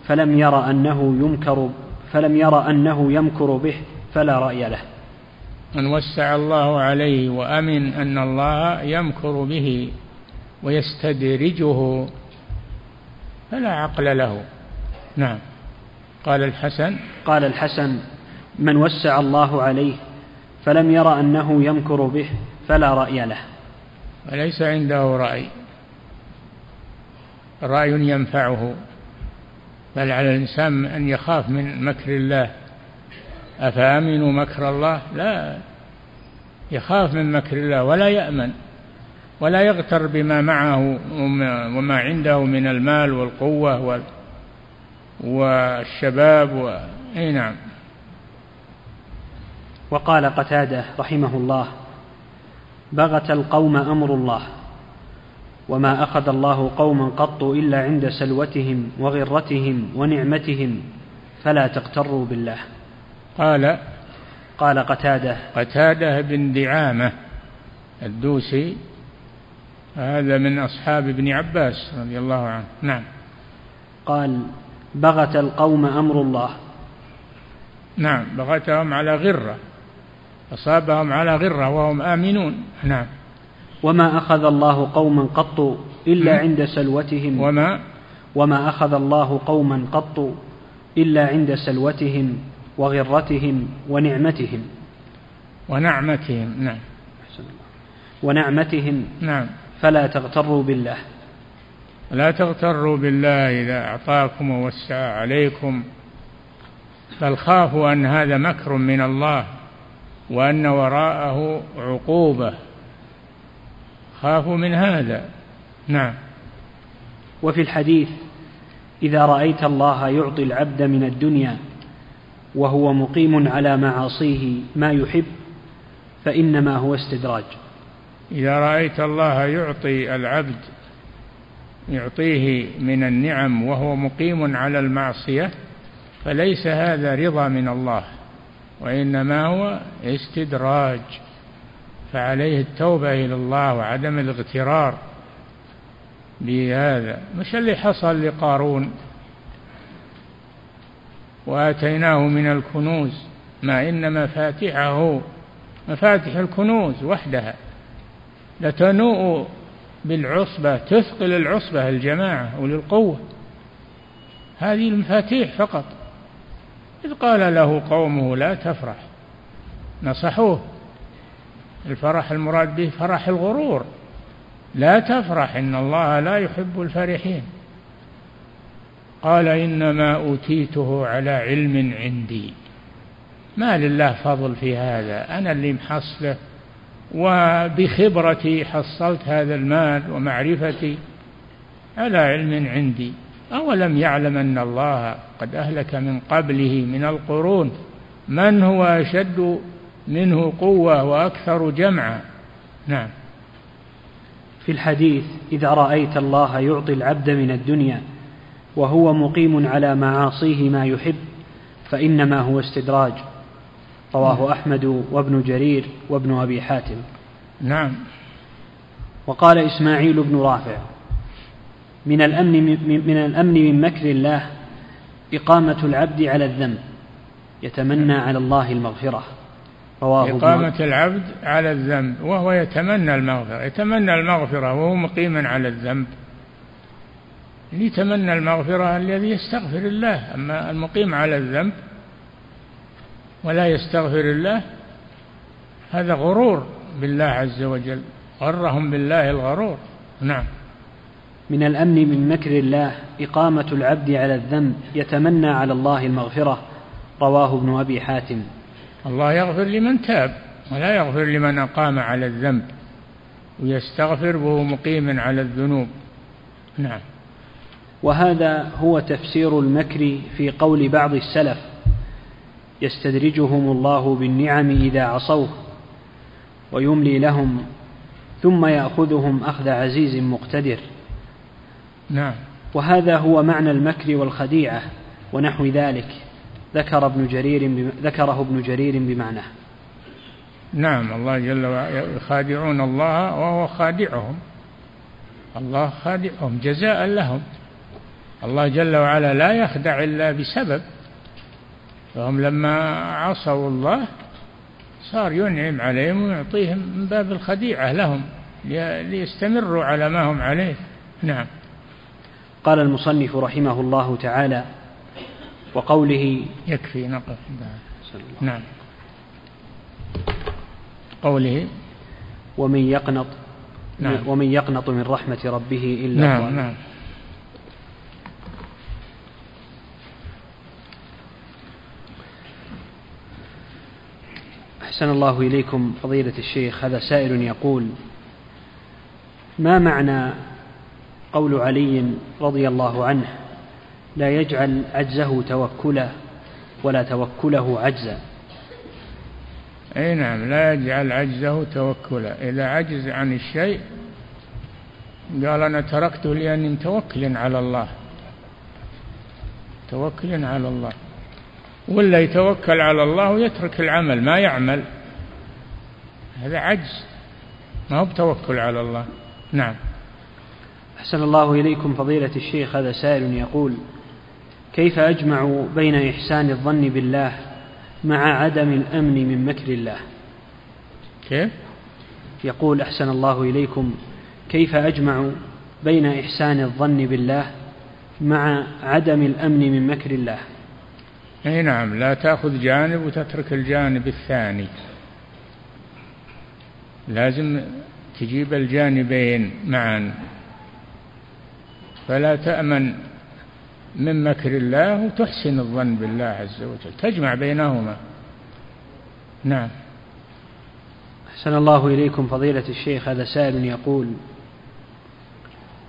فلم ير أنه يمكر فلم ير أنه يمكر به فلا رأي له. من وسع الله عليه وأمن أن الله يمكر به ويستدرجه فلا عقل له. نعم. قال الحسن. قال الحسن من وسع الله عليه فلم ير أنه يمكر به فلا رأي له. وليس عنده رأي. رأي ينفعه. بل على الإنسان أن يخاف من مكر الله. أفأمنوا مكر الله؟ لا. يخاف من مكر الله ولا يأمن ولا يغتر بما معه وما عنده من المال والقوة والشباب و... أي نعم. وقال قتادة رحمه الله بغت القوم أمر الله. وما أخذ الله قوما قط إلا عند سلوتهم وغرتهم ونعمتهم فلا تغتروا بالله. قال قال قتادة. قتادة بن دعامة الدوسي هذا من أصحاب ابن عباس رضي الله عنه. نعم. قال بغت القوم أمر الله. نعم بغتهم على غرة أصابهم على غرة وهم آمنون. نعم. وما أخذ الله قوما قط إلا عند سلوتهم. وما وما أخذ الله قوما قط إلا عند سلوتهم وغرتهم ونعمتهم. ونعمتهم نعم. ونعمتهم. نعم. فلا تغتروا بالله. لا تغتروا بالله إذا أعطاكم ووسع عليكم. بل خافوا أن هذا مكر من الله وأن وراءه عقوبة. خافوا من هذا. نعم. وفي الحديث إذا رأيت الله يعطي العبد من الدنيا وهو مقيم على معاصيه ما يحب فإنما هو استدراج. إذا رأيت الله يعطي العبد يعطيه من النعم وهو مقيم على المعصية فليس هذا رضا من الله وإنما هو استدراج. فعليه التوبة إلى الله وعدم الاغترار بهذا. مش اللي حصل لقارون؟ وآتيناه من الكنوز ما إن مفاتحه مفاتح الكنوز وحدها. لتنوء بالعصبة تثقل العصبة الجماعة أولي القوة هذه المفاتيح فقط. إذ قال له قومه لا تفرح نصحوه. الفرح المراد به فرح الغرور. لا تفرح إن الله لا يحب الفرحين. قال إنما أوتيته على علم عندي. ما لله فضل في هذا؟ أنا اللي محصله وبخبرتي حصلت هذا المال ومعرفتي على علم عندي. أولم يعلم أن الله قد أهلك من قبله من القرون؟ من هو أشد منه قوة وأكثر جمعا. نعم. في الحديث إذا رأيت الله يعطي العبد من الدنيا وهو مقيم على معاصيه ما يحب فإنما هو استدراج. رواه أحمد وابن جرير وابن أبي حاتم. نعم. وقال إسماعيل بن رافع من الأمن من الأمن من مكر الله إقامة العبد على الذنب يتمنى على الله المغفرة. رواه إقامة العبد على الذنب وهو يتمنى المغفرة يتمنى المغفرة وهو مقيم على الذنب. يتمنى المغفرة الذي يستغفر الله أما المقيم على الذنب ولا يستغفر الله هذا غرور بالله عز وجل غرهم بالله الغرور. نعم. من الأمن من مكر الله إقامة العبد على الذنب يتمنى على الله المغفرة. رواه ابن أبي حاتم. الله يغفر لمن تاب ولا يغفر لمن أقام على الذنب ويستغفر وهو مقيم على الذنوب. نعم. وهذا هو تفسير المكر في قول بعض السلف. يستدرجهم الله بالنعم إذا عصوه ويملي لهم ثم يأخذهم أخذ عزيز مقتدر. نعم. وهذا هو معنى المكر والخديعة ونحو ذلك. ذكر ابن جرير ذكره ابن جرير بمعناه. نعم الله جل وعلا يخادعون الله وهو خادعهم. الله خادعهم جزاء لهم. الله جل وعلا لا يخدع إلا بسبب. فهم لما عصوا الله صار ينعم عليهم ويعطيهم من باب الخديعة لهم ليستمروا على ما هم عليه. نعم. قال المصنف رحمه الله تعالى وقوله يكفي نقف نعم. قوله ومن يقنط نعم. ومن يقنط من رحمة ربه إلا نعم نعم. أحسن الله إليكم فضيلة الشيخ. هذا سائل يقول ما معنى قول علي رضي الله عنه لا يجعل عجزه توكلا ولا توكله عجزا. أي نعم لا يجعل عجزه توكلا. إذا عجز عن الشيء قال أنا تركته لاني متوكل على الله. توكل على الله. ولا يتوكل على الله ويترك العمل ما يعمل. هذا عجز. ما هو بتوكل على الله. نعم. أحسن الله إليكم فضيلة الشيخ هذا سائل يقول كيف أجمع بين إحسان الظن بالله مع عدم الأمن من مكر الله؟ كيف؟ يقول أحسن الله إليكم. كيف أجمع بين إحسان الظن بالله مع عدم الأمن من مكر الله؟ أي نعم لا تأخذ جانب وتترك الجانب الثاني. لازم تجيب الجانبين معا. فلا تأمن من مكر الله وتحسن الظن بالله عز وجل تجمع بينهما. نعم. أحسن الله إليكم فضيلة الشيخ هذا سائل يقول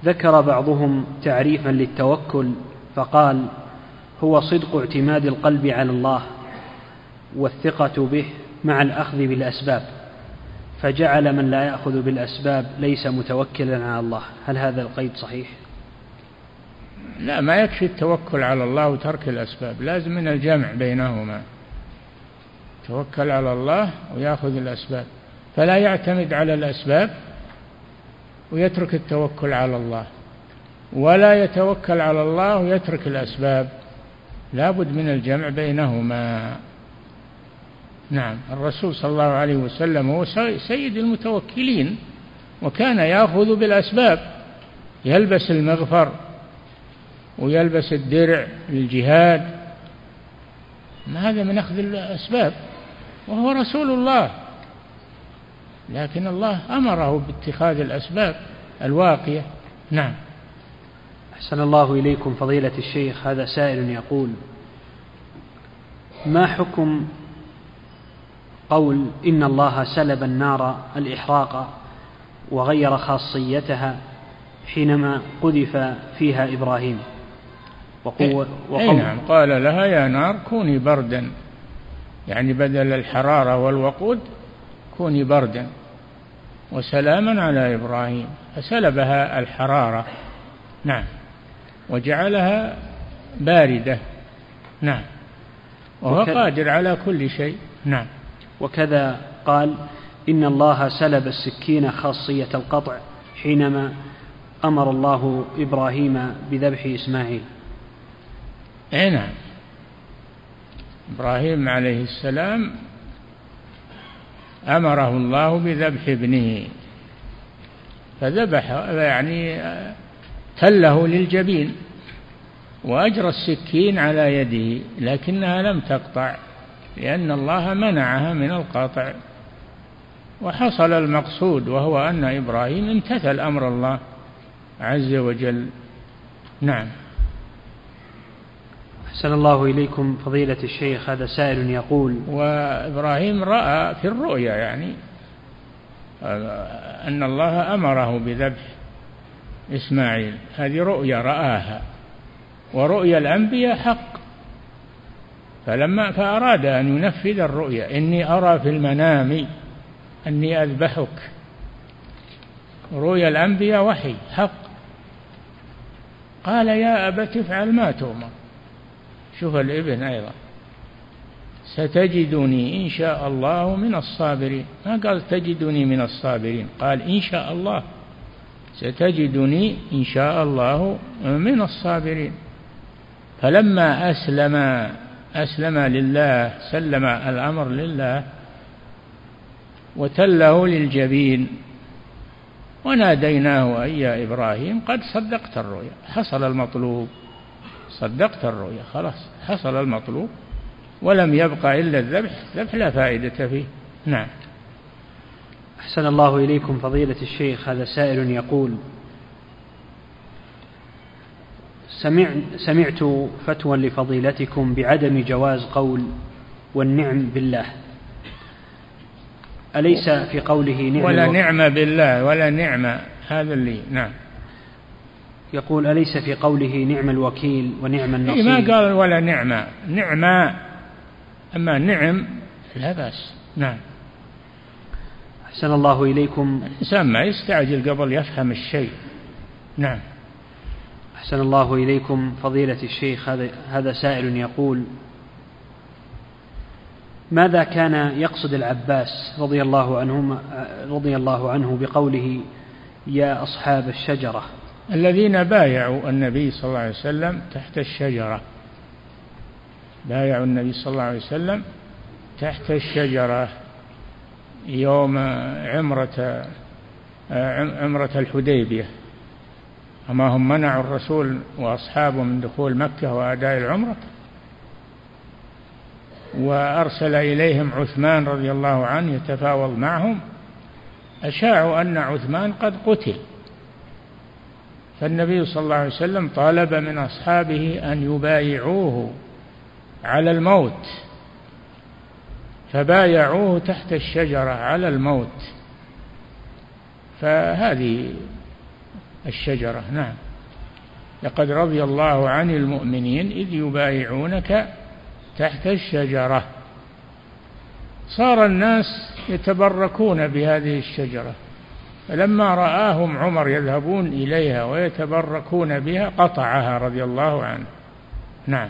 ذكر بعضهم تعريفا للتوكل فقال هو صدق اعتماد القلب على الله والثقة به مع الأخذ بالأسباب فجعل من لا يأخذ بالأسباب ليس متوكلا على الله. هل هذا القيد صحيح؟ لا ما يكفي التوكل على الله وترك الأسباب لازم من الجمع بينهما. توكل على الله ويأخذ الأسباب. فلا يعتمد على الأسباب ويترك التوكل على الله. ولا يتوكل على الله ويترك الأسباب. لابد من الجمع بينهما. نعم الرسول صلى الله عليه وسلم هو سيد المتوكلين وكان يأخذ بالأسباب يلبس المغفر. ويلبس الدرع للجهاد. هذا من أخذ الأسباب وهو رسول الله. لكن الله أمره باتخاذ الأسباب الواقية. نعم. أحسن الله إليكم فضيلة الشيخ هذا سائل يقول ما حكم قول إن الله سلب النار الإحراق وغير خاصيتها حينما قذف فيها إبراهيم؟ وقوة وقوة. نعم. قال لها يا نار كوني بردا. يعني بدل الحرارة والوقود كوني بردا. وسلاما على إبراهيم. فسلبها الحرارة. نعم. وجعلها باردة. نعم. وهو وكذا قادر على كل شيء. نعم. وكذا قال إن الله سلب السكين خاصية القطع حينما أمر الله إبراهيم بذبح إسماعيل. أي نعم. إبراهيم عليه السلام أمره الله بذبح ابنه. فذبح يعني تله للجبين وأجرى السكين على يده لكنها لم تقطع لأن الله منعها من القطع. وحصل المقصود وهو أن إبراهيم امتثل أمر الله عز وجل. نعم. أحسن الله إليكم فضيلة الشيخ هذا سائل يقول وإبراهيم رأى في الرؤيا يعني أن الله أمره بذبح إسماعيل. هذه رؤيا رآها ورؤيا الأنبياء حق. فلما فأراد أن ينفذ الرؤيا إني أرى في المنام أني أذبحك. رؤيا الأنبياء وحي حق. قال يا أبت افعل ما تؤمر. شوف الإبن أيضا. ستجدني إن شاء الله من الصابرين. ما قال تجدني من الصابرين؟ قال إن شاء الله. ستجدني إن شاء الله من الصابرين. فلما أسلم أسلم لله سلم الأمر لله وتله للجبين. وناديناه أي إبراهيم قد صدقت الرؤيا. حصل المطلوب. صدقت الرؤيا خلاص حصل المطلوب ولم يبقى إلا الذبح ذبح لا فائدة فيه. نعم. أحسن الله إليكم فضيلة الشيخ هذا سائل يقول سمع سمعت فتوى لفضيلتكم بعدم جواز قول والنعم بالله. أليس في قوله نعم ولا نعمة بالله ولا نعمة هذا اللي نعم. يقول أليس في قوله نعم الوكيل ونعم النصير إيه، ما قال ولا نعمة. نعمة أما نعم لا بأس. نعم. أحسن الله إليكم. الإنسان ما يستعجل قبل يفهم الشيء. نعم. أحسن الله إليكم. فضيلة الشيخ هذا هذا سائل يقول ماذا كان يقصد العباس رضي الله عنه رضي الله عنه بقوله يا أصحاب الشجرة؟ الذين بايعوا النبي صلى الله عليه وسلم تحت الشجرة. بايعوا النبي صلى الله عليه وسلم تحت الشجرة يوم عمرة عمرة الحديبية. أما هم منعوا الرسول وأصحابه من دخول مكة وأداء العمرة. وأرسل إليهم عثمان رضي الله عنه يتفاوض معهم. أشاعوا أن عثمان قد قتل. فالنبي صلى الله عليه وسلم طالب من أصحابه أن يبايعوه على الموت فبايعوه تحت الشجرة على الموت. فهذه الشجرة نعم. لقد رضي الله عن المؤمنين إذ يبايعونك تحت الشجرة. صار الناس يتبركون بهذه الشجرة. فلما رآهم عمر يذهبون إليها ويتبركون بها قطعها رضي الله عنه. نعم.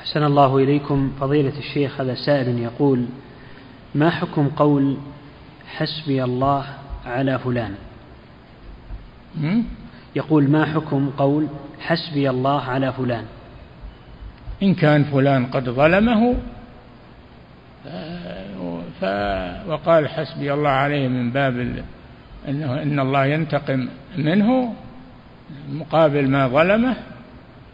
أحسن الله إليكم. فضيلة الشيخ هذا سائل يقول ما حكم قول حسبي الله على فلان؟ يقول ما حكم قول حسبي الله على فلان؟ إن كان فلان قد ظلمه ف وقال حسبي الله عليه من باب أنه إن الله ينتقم منه مقابل ما ظلمه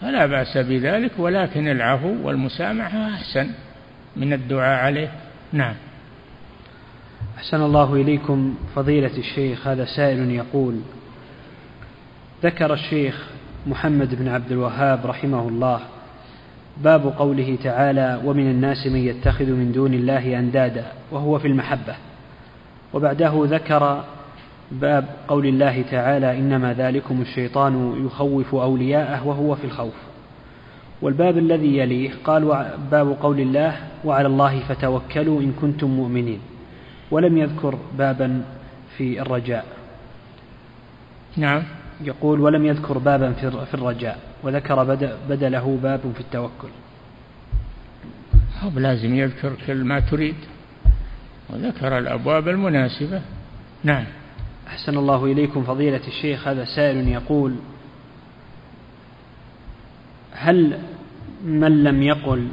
فلا بأس بذلك ولكن العفو والمسامحة أحسن من الدعاء عليه. نعم. أحسن الله إليكم فضيلة الشيخ هذا سائل يقول ذكر الشيخ محمد بن عبد الوهاب رحمه الله باب قوله تعالى ومن الناس من يتخذ من دون الله أندادا وهو في المحبة. وبعده ذكر باب قول الله تعالى إنما ذلكم الشيطان يخوف أولياءه وهو في الخوف والباب الذي يليه قال باب قول الله وعلى الله فتوكلوا إن كنتم مؤمنين ولم يذكر بابا في الرجاء. نعم. يقول ولم يذكر بابا في الرجاء وذكر بدله باب في التوكل. هو لازم يذكر كل ما تريد. وذكر الأبواب المناسبة. نعم. أحسن الله إليكم فضيلة الشيخ هذا سائل يقول هل من لم يقل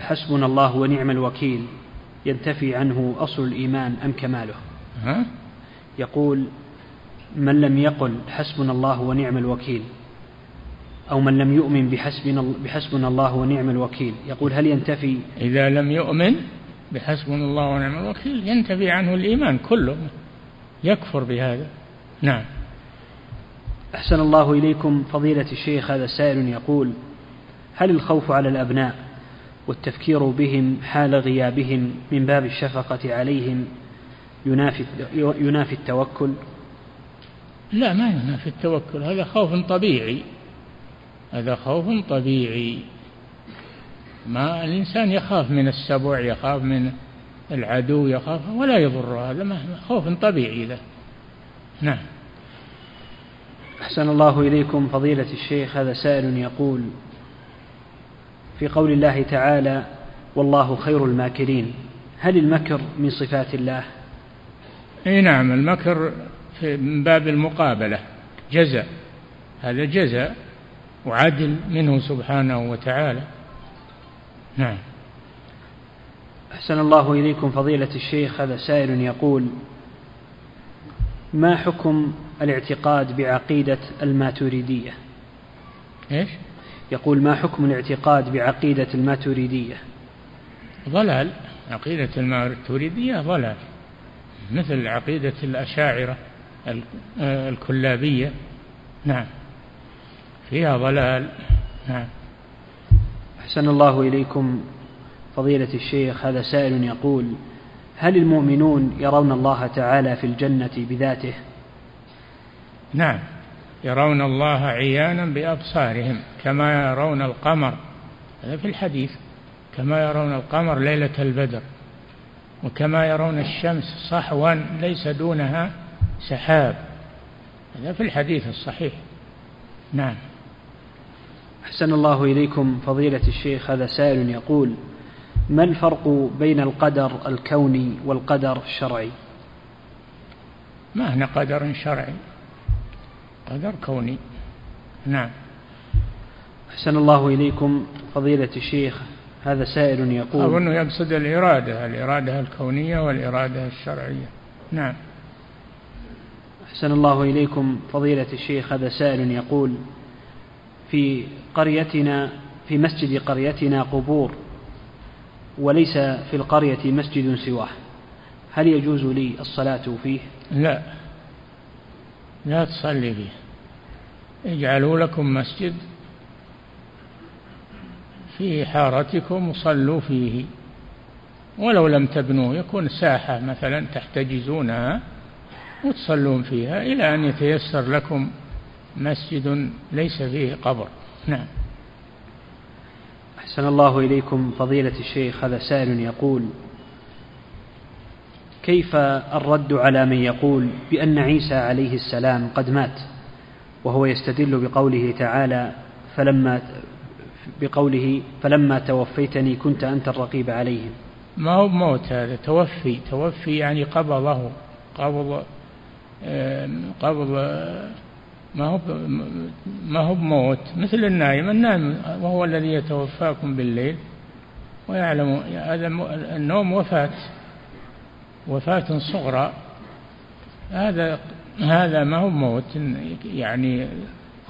حسبنا الله ونعم الوكيل ينتفي عنه أصل الإيمان أم كماله؟ ها؟ يقول من لم يقل حسبنا الله ونعم الوكيل أو من لم يؤمن بحسبنا, بحسبنا الله ونعم الوكيل. يقول هل ينتفي؟ إذا لم يؤمن بحسبنا الله ونعم الوكيل ينتفي عنه الإيمان كله يكفر بهذا. نعم. أحسن الله إليكم فضيلة الشيخ هذا سائل يقول هل الخوف على الأبناء والتفكير بهم حال غيابهم من باب الشفقة عليهم ينافي, ينافي التوكل؟ لا ما ينافي التوكل. هذا خوف طبيعي. هذا خوف طبيعي. ما الإنسان يخاف من السبع يخاف من العدو يخاف ولا يضر. هذا خوف طبيعي له. نعم. أحسن الله إليكم فضيلة الشيخ. هذا سائل يقول في قول الله تعالى والله خير الماكرين هل المكر من صفات الله؟ إي نعم المكر من باب المقابلة جزاء هذا جزاء وعدل منه سبحانه وتعالى. نعم. أحسن الله إليكم فضيلة الشيخ هذا سائل يقول ما حكم الاعتقاد بعقيدة الماتوريدية إيش؟ يقول ما حكم الاعتقاد بعقيدة الماتوريدية ضلال. عقيدة الماتوريدية ضلال مثل عقيدة الأشاعرة. الكلابية. نعم. فيها ضلال. نعم. أحسن الله إليكم فضيلة الشيخ هذا سائل يقول هل المؤمنون يرون الله تعالى في الجنة بذاته؟ نعم. يرون الله عيانا بأبصارهم كما يرون القمر. هذا في الحديث. كما يرون القمر ليلة البدر وكما يرون الشمس صحوا ليس دونها سحاب. هذا في الحديث الصحيح. نعم. أحسن الله إليكم فضيلة الشيخ هذا سائل يقول ما الفرق بين القدر الكوني والقدر الشرعي؟ ما هنا قدر شرعي؟ قدر كوني. نعم. أحسن الله إليكم فضيلة الشيخ هذا سائل يقول أظن يقصد الإرادة الإرادة الكونية والإرادة الشرعية. نعم. أحسن الله إليكم فضيلة الشيخ هذا سائل يقول في قريتنا في مسجد قريتنا قبور وليس في القرية مسجد سواه هل يجوز لي الصلاة فيه؟ لا لا تصلي فيه. اجعلوا لكم مسجد في حارتكم وصلوا فيه. ولو لم تبنوه يكون ساحة مثلا تحتجزونها. وتصلون فيها إلى أن يتيسر لكم مسجد ليس فيه قبر. نعم. أحسن الله إليكم فضيلة الشيخ هذا سائل يقول كيف الرد على من يقول بأن عيسى عليه السلام قد مات؟ وهو يستدل بقوله تعالى فلما بقوله فلما توفيتني كنت أنت الرقيب عليهم. ما هو موت هذا؟ توفي توفي يعني قبضه قبض قبض ما هو ما هو بموت مثل النايم. النائم وهو الذي يتوفاكم بالليل ويعلم هذا النوم وفاة وفاة صغرى. هذا هذا ما هو موت يعني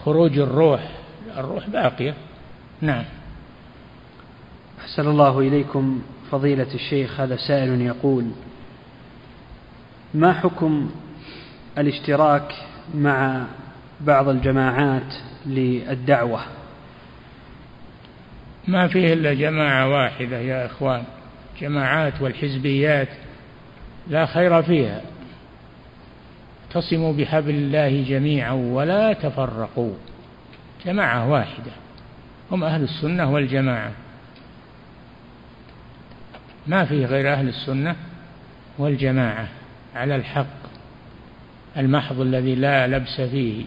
خروج الروح الروح باقية. نعم. أحسن الله إليكم فضيلة الشيخ. هذا سائل يقول ما حكم الاشتراك مع بعض الجماعات للدعوة. ما فيه إلا جماعة واحدة يا إخوان جماعات والحزبيات لا خير فيها. اعتصموا بحبل الله جميعا ولا تفرقوا. جماعة واحدة هم أهل السنة والجماعة. ما في غير أهل السنة والجماعة على الحق. المحض الذي لا لبس فيه.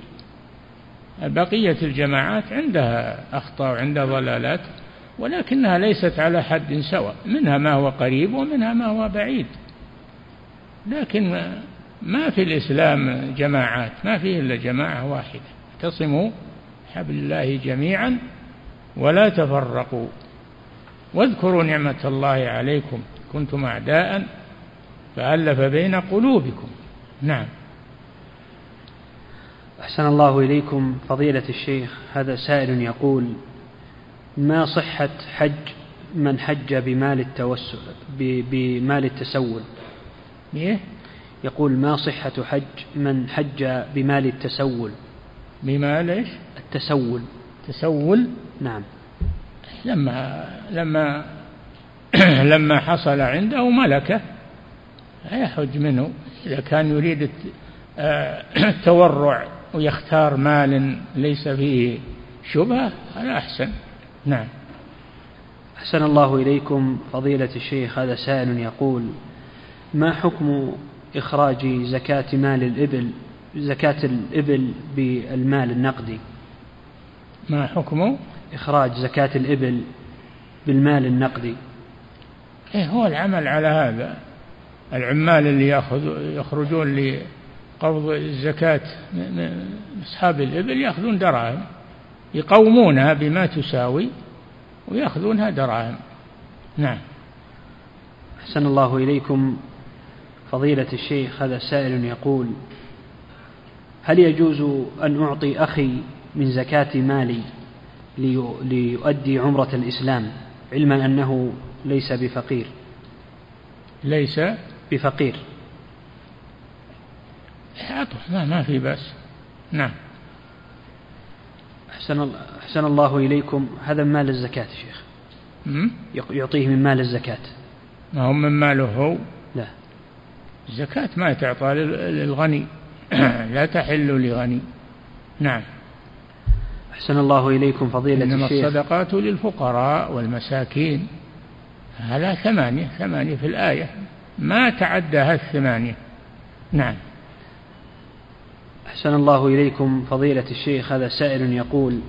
بقية الجماعات عندها أخطاء وعندها ضلالات ولكنها ليست على حد سواء منها ما هو قريب ومنها ما هو بعيد. لكن ما في الإسلام جماعات ما فيه إلا جماعة واحدة. اعتصموا حبل الله جميعا ولا تفرقوا. واذكروا نعمة الله عليكم كنتم أعداء فألف بين قلوبكم. نعم. أحسن الله إليكم فضيلة الشيخ هذا سائل يقول ما صحة حج من حج بمال التوسل بمال التسول إيه؟ يقول ما صحة حج من حج بمال التسول بمال إيش؟ التسول تسول نعم. لما لما لما حصل عنده ملكة يحج منه إذا كان يريد آه، التورع. ويختار مال ليس فيه شبهة هذا أحسن. نعم. أحسن الله إليكم فضيلة الشيخ هذا سائل يقول ما حكم إخراج زكاة مال الإبل زكاة الإبل بالمال النقدي؟ ما حكم إخراج زكاة الإبل بالمال النقدي. إيه هو العمل على هذا. العمال اللي يأخذ يخرجون لقبض الزكاة من أصحاب الإبل يأخذون دراهم يقومونها بما تساوي ويأخذونها دراهم. نعم. أحسن الله إليكم. فضيلة الشيخ هذا سائل يقول هل يجوز أن أعطي أخي من زكاة مالي ليؤدي عمرة الإسلام علما أنه ليس بفقير؟ ليس بفقير. أعطه ما, ما في بأس. نعم. أحسن, أحسن الله إليكم. هذا مال الزكاة شيخ. يعطيه من مال الزكاة. ما هو من ماله هو؟ لا. الزكاة ما تعطى للغني. لا تحل لغني. نعم. أحسن الله إليكم فضيلة إنما الشيخ. الصدقات للفقراء والمساكين. هذا ثمانية ثمانية في الآية. ما تعدى الثمانية نعم. أحسن الله إليكم فضيلة الشيخ هذا سائل يقول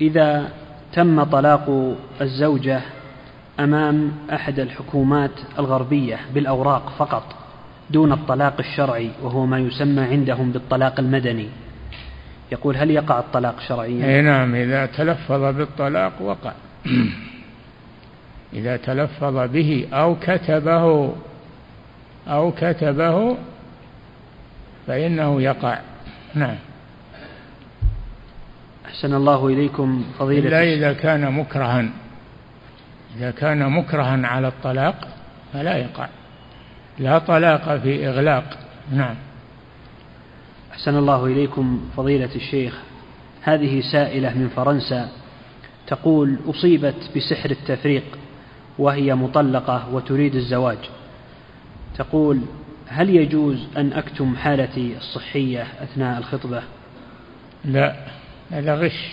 إذا تم طلاق الزوجة أمام أحد الحكومات الغربية بالأوراق فقط دون الطلاق الشرعي وهو ما يسمى عندهم بالطلاق المدني يقول هل يقع الطلاق شرعيا؟ أي نعم إذا تلفظ بالطلاق وقع. إذا تلفظ به أو كتبه أو كتبه فإنه يقع. نعم. أحسن الله إليكم فضيلة إلا إذا كان مكرها. إذا كان مكرها على الطلاق فلا يقع. لا طلاق في إغلاق. نعم. أحسن الله إليكم فضيلة الشيخ. هذه سائلة من فرنسا تقول أصيبت بسحر التفريق وهي مطلقة وتريد الزواج. تقول هل يجوز أن أكتم حالتي الصحية أثناء الخطبة؟ لا هذا غش.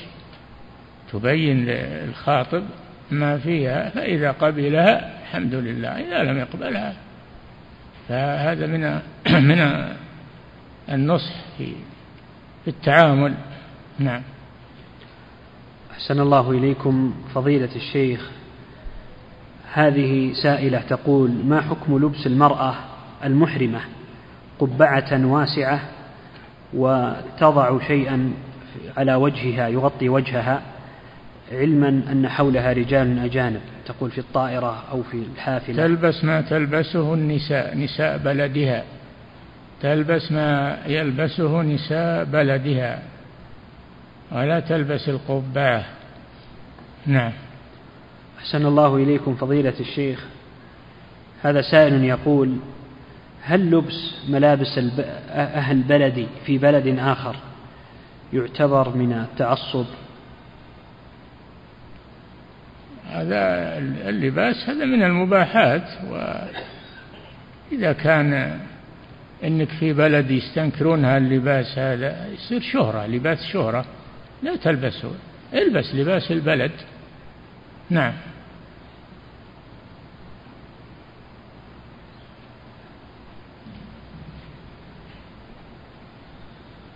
تبين للخاطب ما فيها فإذا قبلها الحمد لله إذا لم يقبلها. فهذا من من النصح في التعامل. نعم. أحسن الله إليكم فضيلة الشيخ. هذه سائلة تقول ما حكم لبس المرأة المحرمة قبعة واسعة وتضع شيئا على وجهها يغطي وجهها علما أن حولها رجال أجانب تقول في الطائرة أو في الحافلة. تلبس ما تلبسه النساء نساء بلدها. تلبس ما يلبسه نساء بلدها. ولا تلبس القبعة. نعم. أحسن الله إليكم فضيلة الشيخ. هذا سائل يقول هل لبس ملابس أهل بلدي في بلد آخر يعتبر من التعصب؟ هذا اللباس هذا من المباحات وإذا كان إنك في بلد يستنكرون هاللباس هذا يصير شهرة لباس شهرة لا تلبسه البس لباس البلد. نعم.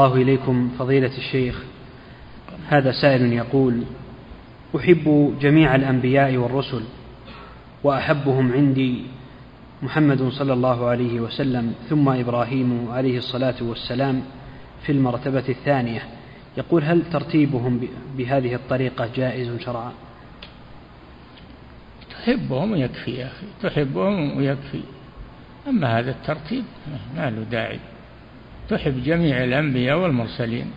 الله إليكم فضيلة الشيخ. هذا سائل يقول أحب جميع الأنبياء والرسل وأحبهم عندي محمد صلى الله عليه وسلم ثم إبراهيم عليه الصلاة والسلام في المرتبة الثانية. يقول هل ترتيبهم بهذه الطريقة جائز شرعا؟ تحبهم ويكفي يا أخي تحبهم ويكفي. أما هذا الترتيب ما له داعي. تحب جميع الأنبياء والمرسلين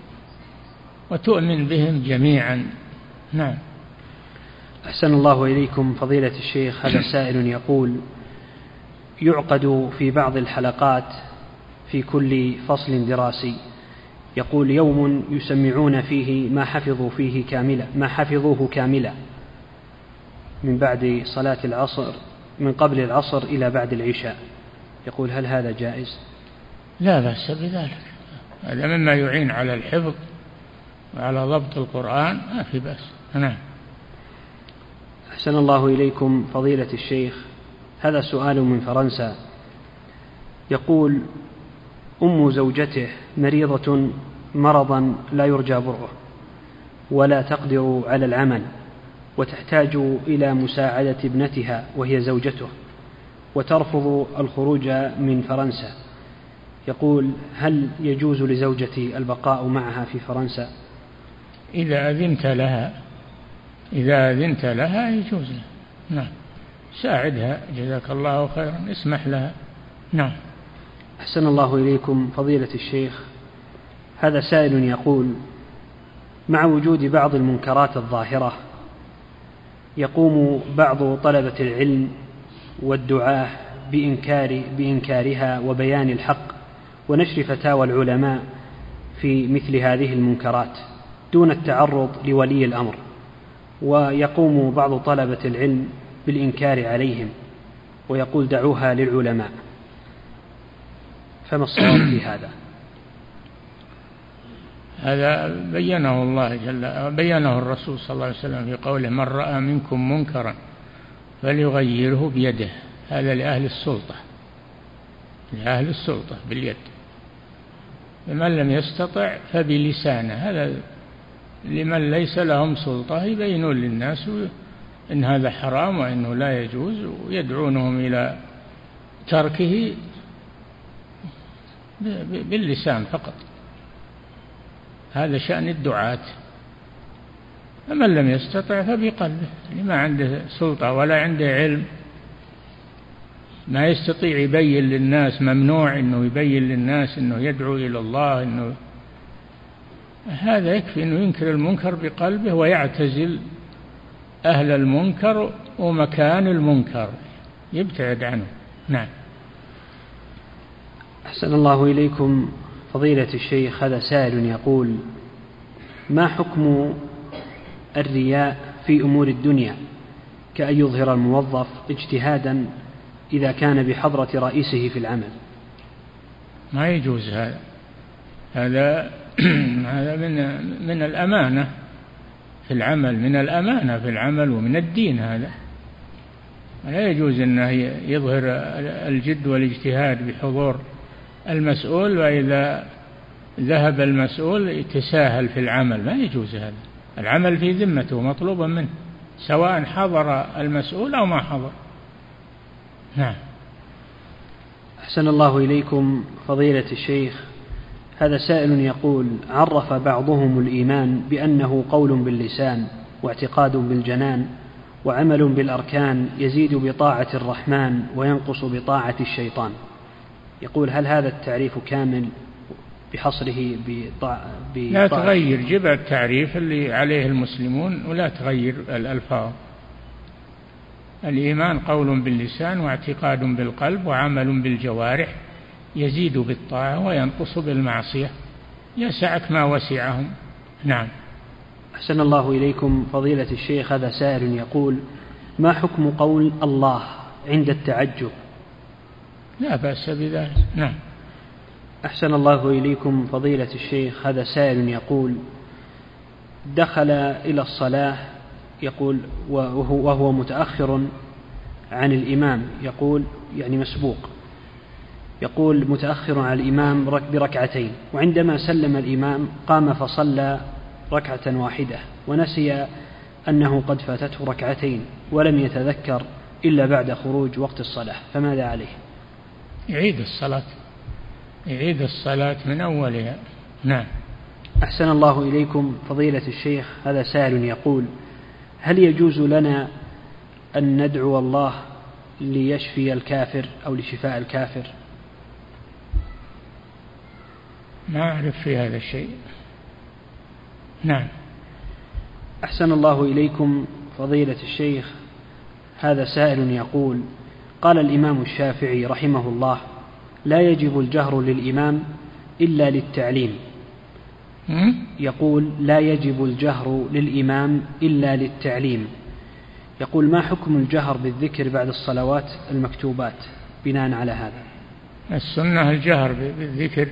وتؤمن بهم جميعا. نعم. أحسن الله إليكم فضيلة الشيخ. هذا سائل يقول يعقد في بعض الحلقات في كل فصل دراسي. يقول يوم يسمعون فيه ما حفظوا فيه كاملا ما حفظوه كاملا من بعد صلاة العصر من قبل العصر إلى بعد العشاء. يقول هل هذا جائز؟ لا بأس بذلك. هذا مما يعين على الحفظ وعلى ضبط القرآن ما في بأس. نعم. أحسن الله إليكم فضيلة الشيخ هذا سؤال من فرنسا. يقول أم زوجته مريضة مرضا لا يرجى برؤه ولا تقدر على العمل وتحتاج إلى مساعدة ابنتها وهي زوجته وترفض الخروج من فرنسا. يقول هل يجوز لزوجتي البقاء معها في فرنسا؟ إذا أذنت لها إذا أذنت لها يجوز لها. نعم. ساعدها جزاك الله خيرا اسمح لها. نعم. أحسن الله إليكم فضيلة الشيخ. هذا سائل يقول مع وجود بعض المنكرات الظاهرة يقوم بعض طلبة العلم والدعاة بإنكار بإنكارها وبيان الحق. ونشر فتاوى العلماء في مثل هذه المنكرات دون التعرض لولي الأمر ويقوم بعض طلبة العلم بالإنكار عليهم ويقول دعوها للعلماء. فما الصواب في هذا؟ هذا بينه الله جل بينه الرسول صلى الله عليه وسلم في قوله من رأى منكم منكرا فليغيره بيده. هذا لأهل السلطة لأهل السلطة باليد. من لم يستطع فبلسانه. هذا لمن ليس لهم سلطة يبينون للناس إن هذا حرام وإنه لا يجوز ويدعونهم إلى تركه باللسان فقط. هذا شأن الدعاة. فمن لم يستطع فبقلبه اللي ما عنده سلطة ولا عنده علم ما يستطيع يبين للناس ممنوع إنه يبين للناس إنه يدعو إلى الله إنه هذا يكفي إنه ينكر المنكر بقلبه ويعتزل أهل المنكر ومكان المنكر. يبتعد عنه. نعم. أحسن الله إليكم. فضيلة الشيخ هذا سائل يقول ما حكم الرياء في أمور الدنيا؟ كأن يظهر الموظف اجتهادا إذا كان بحضرة رئيسه في العمل. ما يجوز هذا. هذا هذا من من الأمانة. في العمل من الأمانة في العمل ومن الدين هذا. لا يجوز أنه يظهر الجد والاجتهاد بحضور المسؤول وإذا ذهب المسؤول يتساهل في العمل. ما يجوز هذا. العمل في ذمته مطلوبا منه سواء حضر المسؤول أو ما حضر. نعم. أحسن الله إليكم فضيلة الشيخ هذا سائل يقول عرف بعضهم الإيمان بأنه قول باللسان واعتقاد بالجنان وعمل بالأركان يزيد بطاعة الرحمن وينقص بطاعة الشيطان. يقول هل هذا التعريف كامل بحصره بطاعة لا تغير جبع التعريف اللي عليه المسلمون ولا تغير الألفاظ. الإيمان قول باللسان واعتقاد بالقلب وعمل بالجوارح يزيد بالطاعة وينقص بالمعصية. يسعك ما وسعهم. نعم. أحسن الله إليكم فضيلة الشيخ. هذا سائل يقول ما حكم قول الله عند التعجب؟ لا بأس بذلك. نعم. أحسن الله إليكم فضيلة الشيخ. هذا سائل يقول دخل إلى الصلاة يقول وهو, وهو متأخر عن الإمام يقول يعني مسبوق. يقول متأخر عن الإمام بركعتين وعندما سلم الإمام قام فصلى ركعة واحدة ونسي أنه قد فاتته ركعتين ولم يتذكر إلا بعد خروج وقت الصلاة فماذا عليه؟ يعيد الصلاة. يعيد الصلاة من أولها. نعم. أحسن الله إليكم فضيلة الشيخ هذا سائل يقول هل يجوز لنا أن ندعو الله ليشفي الكافر أو لشفاء الكافر؟ ما أعرف في هذا الشيء. نعم. أحسن الله إليكم فضيلة الشيخ. هذا سائل يقول قال الإمام الشافعي رحمه الله لا يجب الجهر للإمام إلا للتعليم. يقول لا يجب الجهر للإمام إلا للتعليم. يقول ما حكم الجهر بالذكر بعد الصلوات المكتوبات بناء على هذا؟ السنة الجهر بالذكر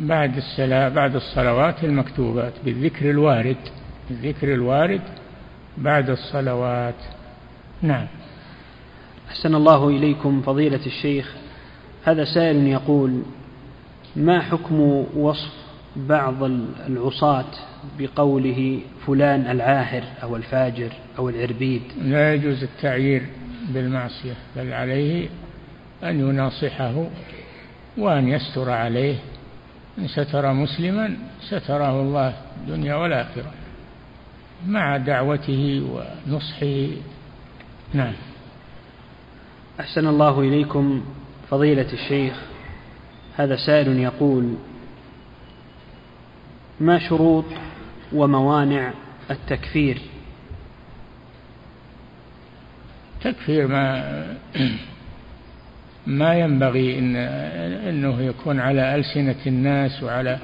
بعد الصلاة بعد الصلوات المكتوبات بالذكر الوارد بالذكر الوارد بعد الصلوات. نعم. أحسن الله إليكم فضيلة الشيخ. هذا سائل يقول ما حكم وصف بعض العصاة بقوله فلان العاهر أو الفاجر أو العربيد. لا يجوز التعيير بالمعصية بل عليه أن يناصحه وأن يستر عليه. إن ستر مسلما ستره الله الدنيا والآخرة مع دعوته ونصحه. نعم. أحسن الله إليكم فضيلة الشيخ. هذا سائل يقول ما شروط وموانع التكفير؟ تكفير ما ما ينبغي إن أنه يكون على ألسنة الناس وعلى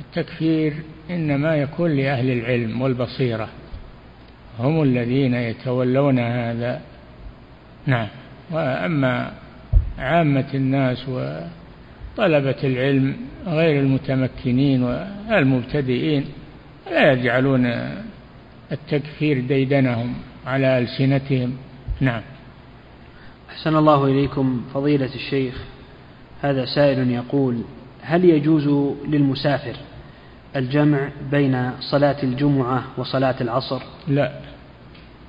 التكفير إنما يكون لأهل العلم والبصيرة. هم الذين يتولون هذا. نعم. وأما عامة الناس وطلبة العلم غير المتمكنين والمبتدئين لا يجعلون التكفير ديدنهم على ألسنتهم. نعم. أحسن الله إليكم فضيلة الشيخ. هذا سائل يقول هل يجوز للمسافر الجمع بين صلاة الجمعة وصلاة العصر؟ لا.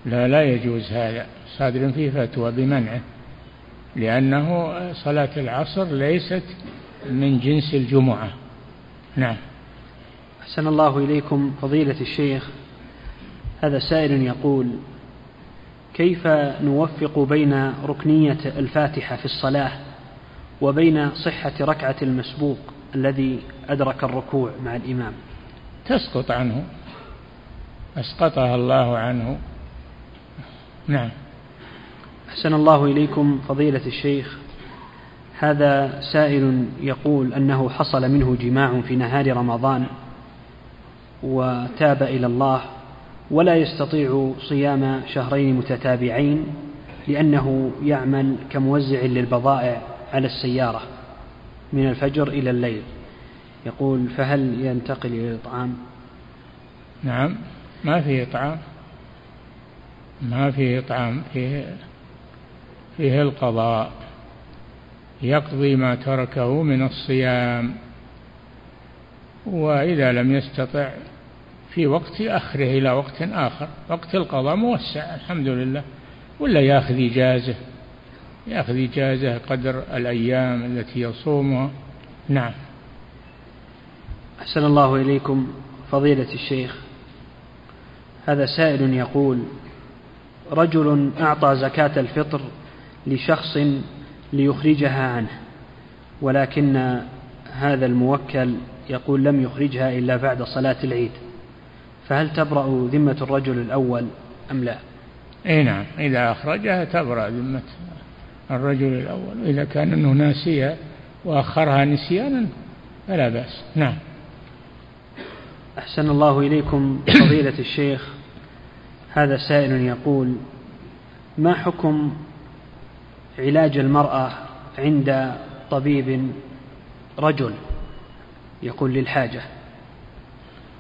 لا لا يجوز هذا. صادر فيه فتوى بمنعه لأنه صلاة العصر ليست من جنس الجمعة. نعم. أحسن الله إليكم فضيلة الشيخ. هذا سائل يقول كيف نوفق بين ركنية الفاتحة في الصلاة وبين صحة ركعة المسبوق الذي أدرك الركوع مع الإمام؟ تسقط عنه. أسقطها الله عنه. نعم. أحسن الله إليكم فضيلة الشيخ. هذا سائل يقول أنه حصل منه جماع في نهار رمضان وتاب إلى الله ولا يستطيع صيام شهرين متتابعين لأنه يعمل كموزع للبضائع على السيارة من الفجر إلى الليل. يقول فهل ينتقل إلى الإطعام نعم ما فيه إطعام ما فيه إطعام فيه فيه القضاء. يقضي ما تركه من الصيام وإذا لم يستطع في وقت أخره إلى وقت آخر وقت القضاء موسع الحمد لله ولا يأخذ إجازة يأخذ إجازة قدر الأيام التي يصومها. نعم. أحسن الله إليكم فضيلة الشيخ. هذا سائل يقول رجل أعطى زكاة الفطر لشخص ليخرجها عنه. ولكن هذا الموكل يقول لم يخرجها إلا بعد صلاة العيد. فهل تبرأ ذمة الرجل الأول أم لا؟ أي نعم إذا أخرجها تبرأ ذمة الرجل الأول. إذا كان أنه ناسيها وأخرها نسيانا فلا بأس. نعم. أحسن الله إليكم فضيلة الشيخ. هذا سائل يقول ما حكم علاج المرأة عند طبيب رجل يقول للحاجة.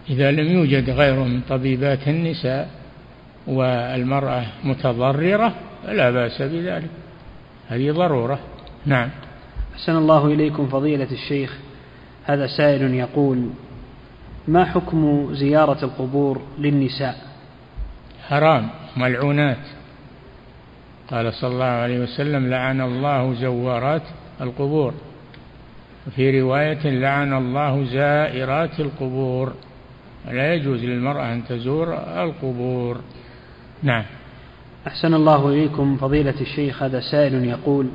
إذا لم يوجد غيره من طبيبات النساء والمرأة متضررة فلا بأس بذلك. هذه ضرورة. نعم. أحسن الله إليكم فضيلة الشيخ. هذا سائل يقول ما حكم زيارة القبور للنساء؟ حرام ملعونات. قال صلى الله عليه وسلم لعن الله زوارات القبور. وفي رواية لعن الله زائرات القبور. لا يجوز للمرأة أن تزور القبور. نعم. أحسن الله إليكم فضيلة الشيخ هذا سائل يقول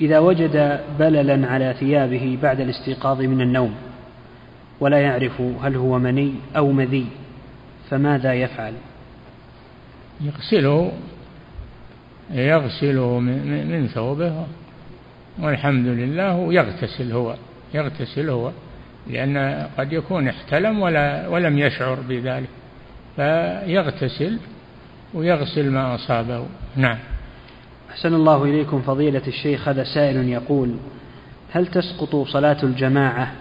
إذا وجد بللا على ثيابه بعد الاستيقاظ من النوم ولا يعرف هل هو مني أو مذي فماذا يفعل؟ يغسله يغسله من ثوبه والحمد لله يغتسل هو يغتسل هو لأن قد يكون احتلم ولا ولم يشعر بذلك فيغتسل ويغسل ما أصابه. نعم. أحسن الله إليكم فضيلة الشيخ. هذا سائل يقول هل تسقط صلاة الجماعة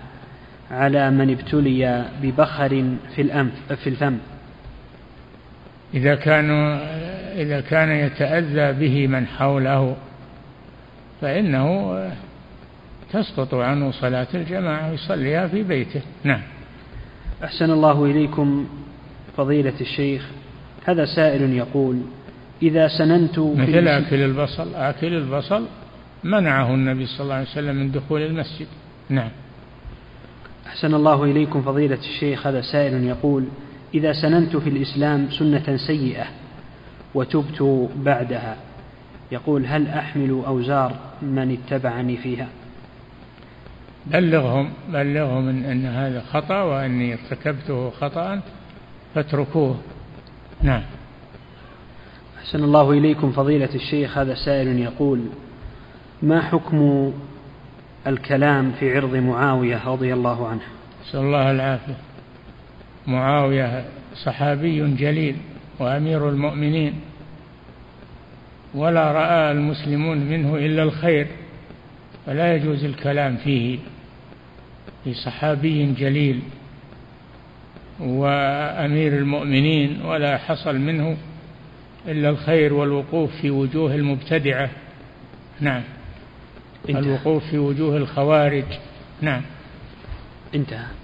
على من ابتلي ببخر في الأنف في الفم؟ إذا كانوا إذا كان يتأذى به من حوله فإنه تسقط عنه صلاة الجماعة يصليها في بيته. نعم. أحسن الله إليكم فضيلة الشيخ هذا سائل يقول إذا سننت مثل أكل البصل أكل البصل منعه النبي صلى الله عليه وسلم من دخول المسجد. نعم. أحسن الله إليكم فضيلة الشيخ هذا سائل يقول إذا سننت في الإسلام سنة سيئة وتبت بعدها. يقول هل أحمل أوزار من اتبعني فيها؟ بلغهم بلغهم إن, أن هذا خطأ وأني ارتكبته خطأ فاتركوه. نعم. أحسن الله إليكم فضيلة الشيخ. هذا سائل يقول ما حكم الكلام في عرض معاوية رضي الله عنه؟ نسأل الله العافية. معاوية صحابي جليل وأمير المؤمنين ولا رأى المسلمون منه إلا الخير فلا يجوز الكلام فيه. في صحابي جليل وأمير المؤمنين ولا حصل منه إلا الخير والوقوف في وجوه المبتدعة. نعم. الوقوف في وجوه الخوارج. نعم. انتهى.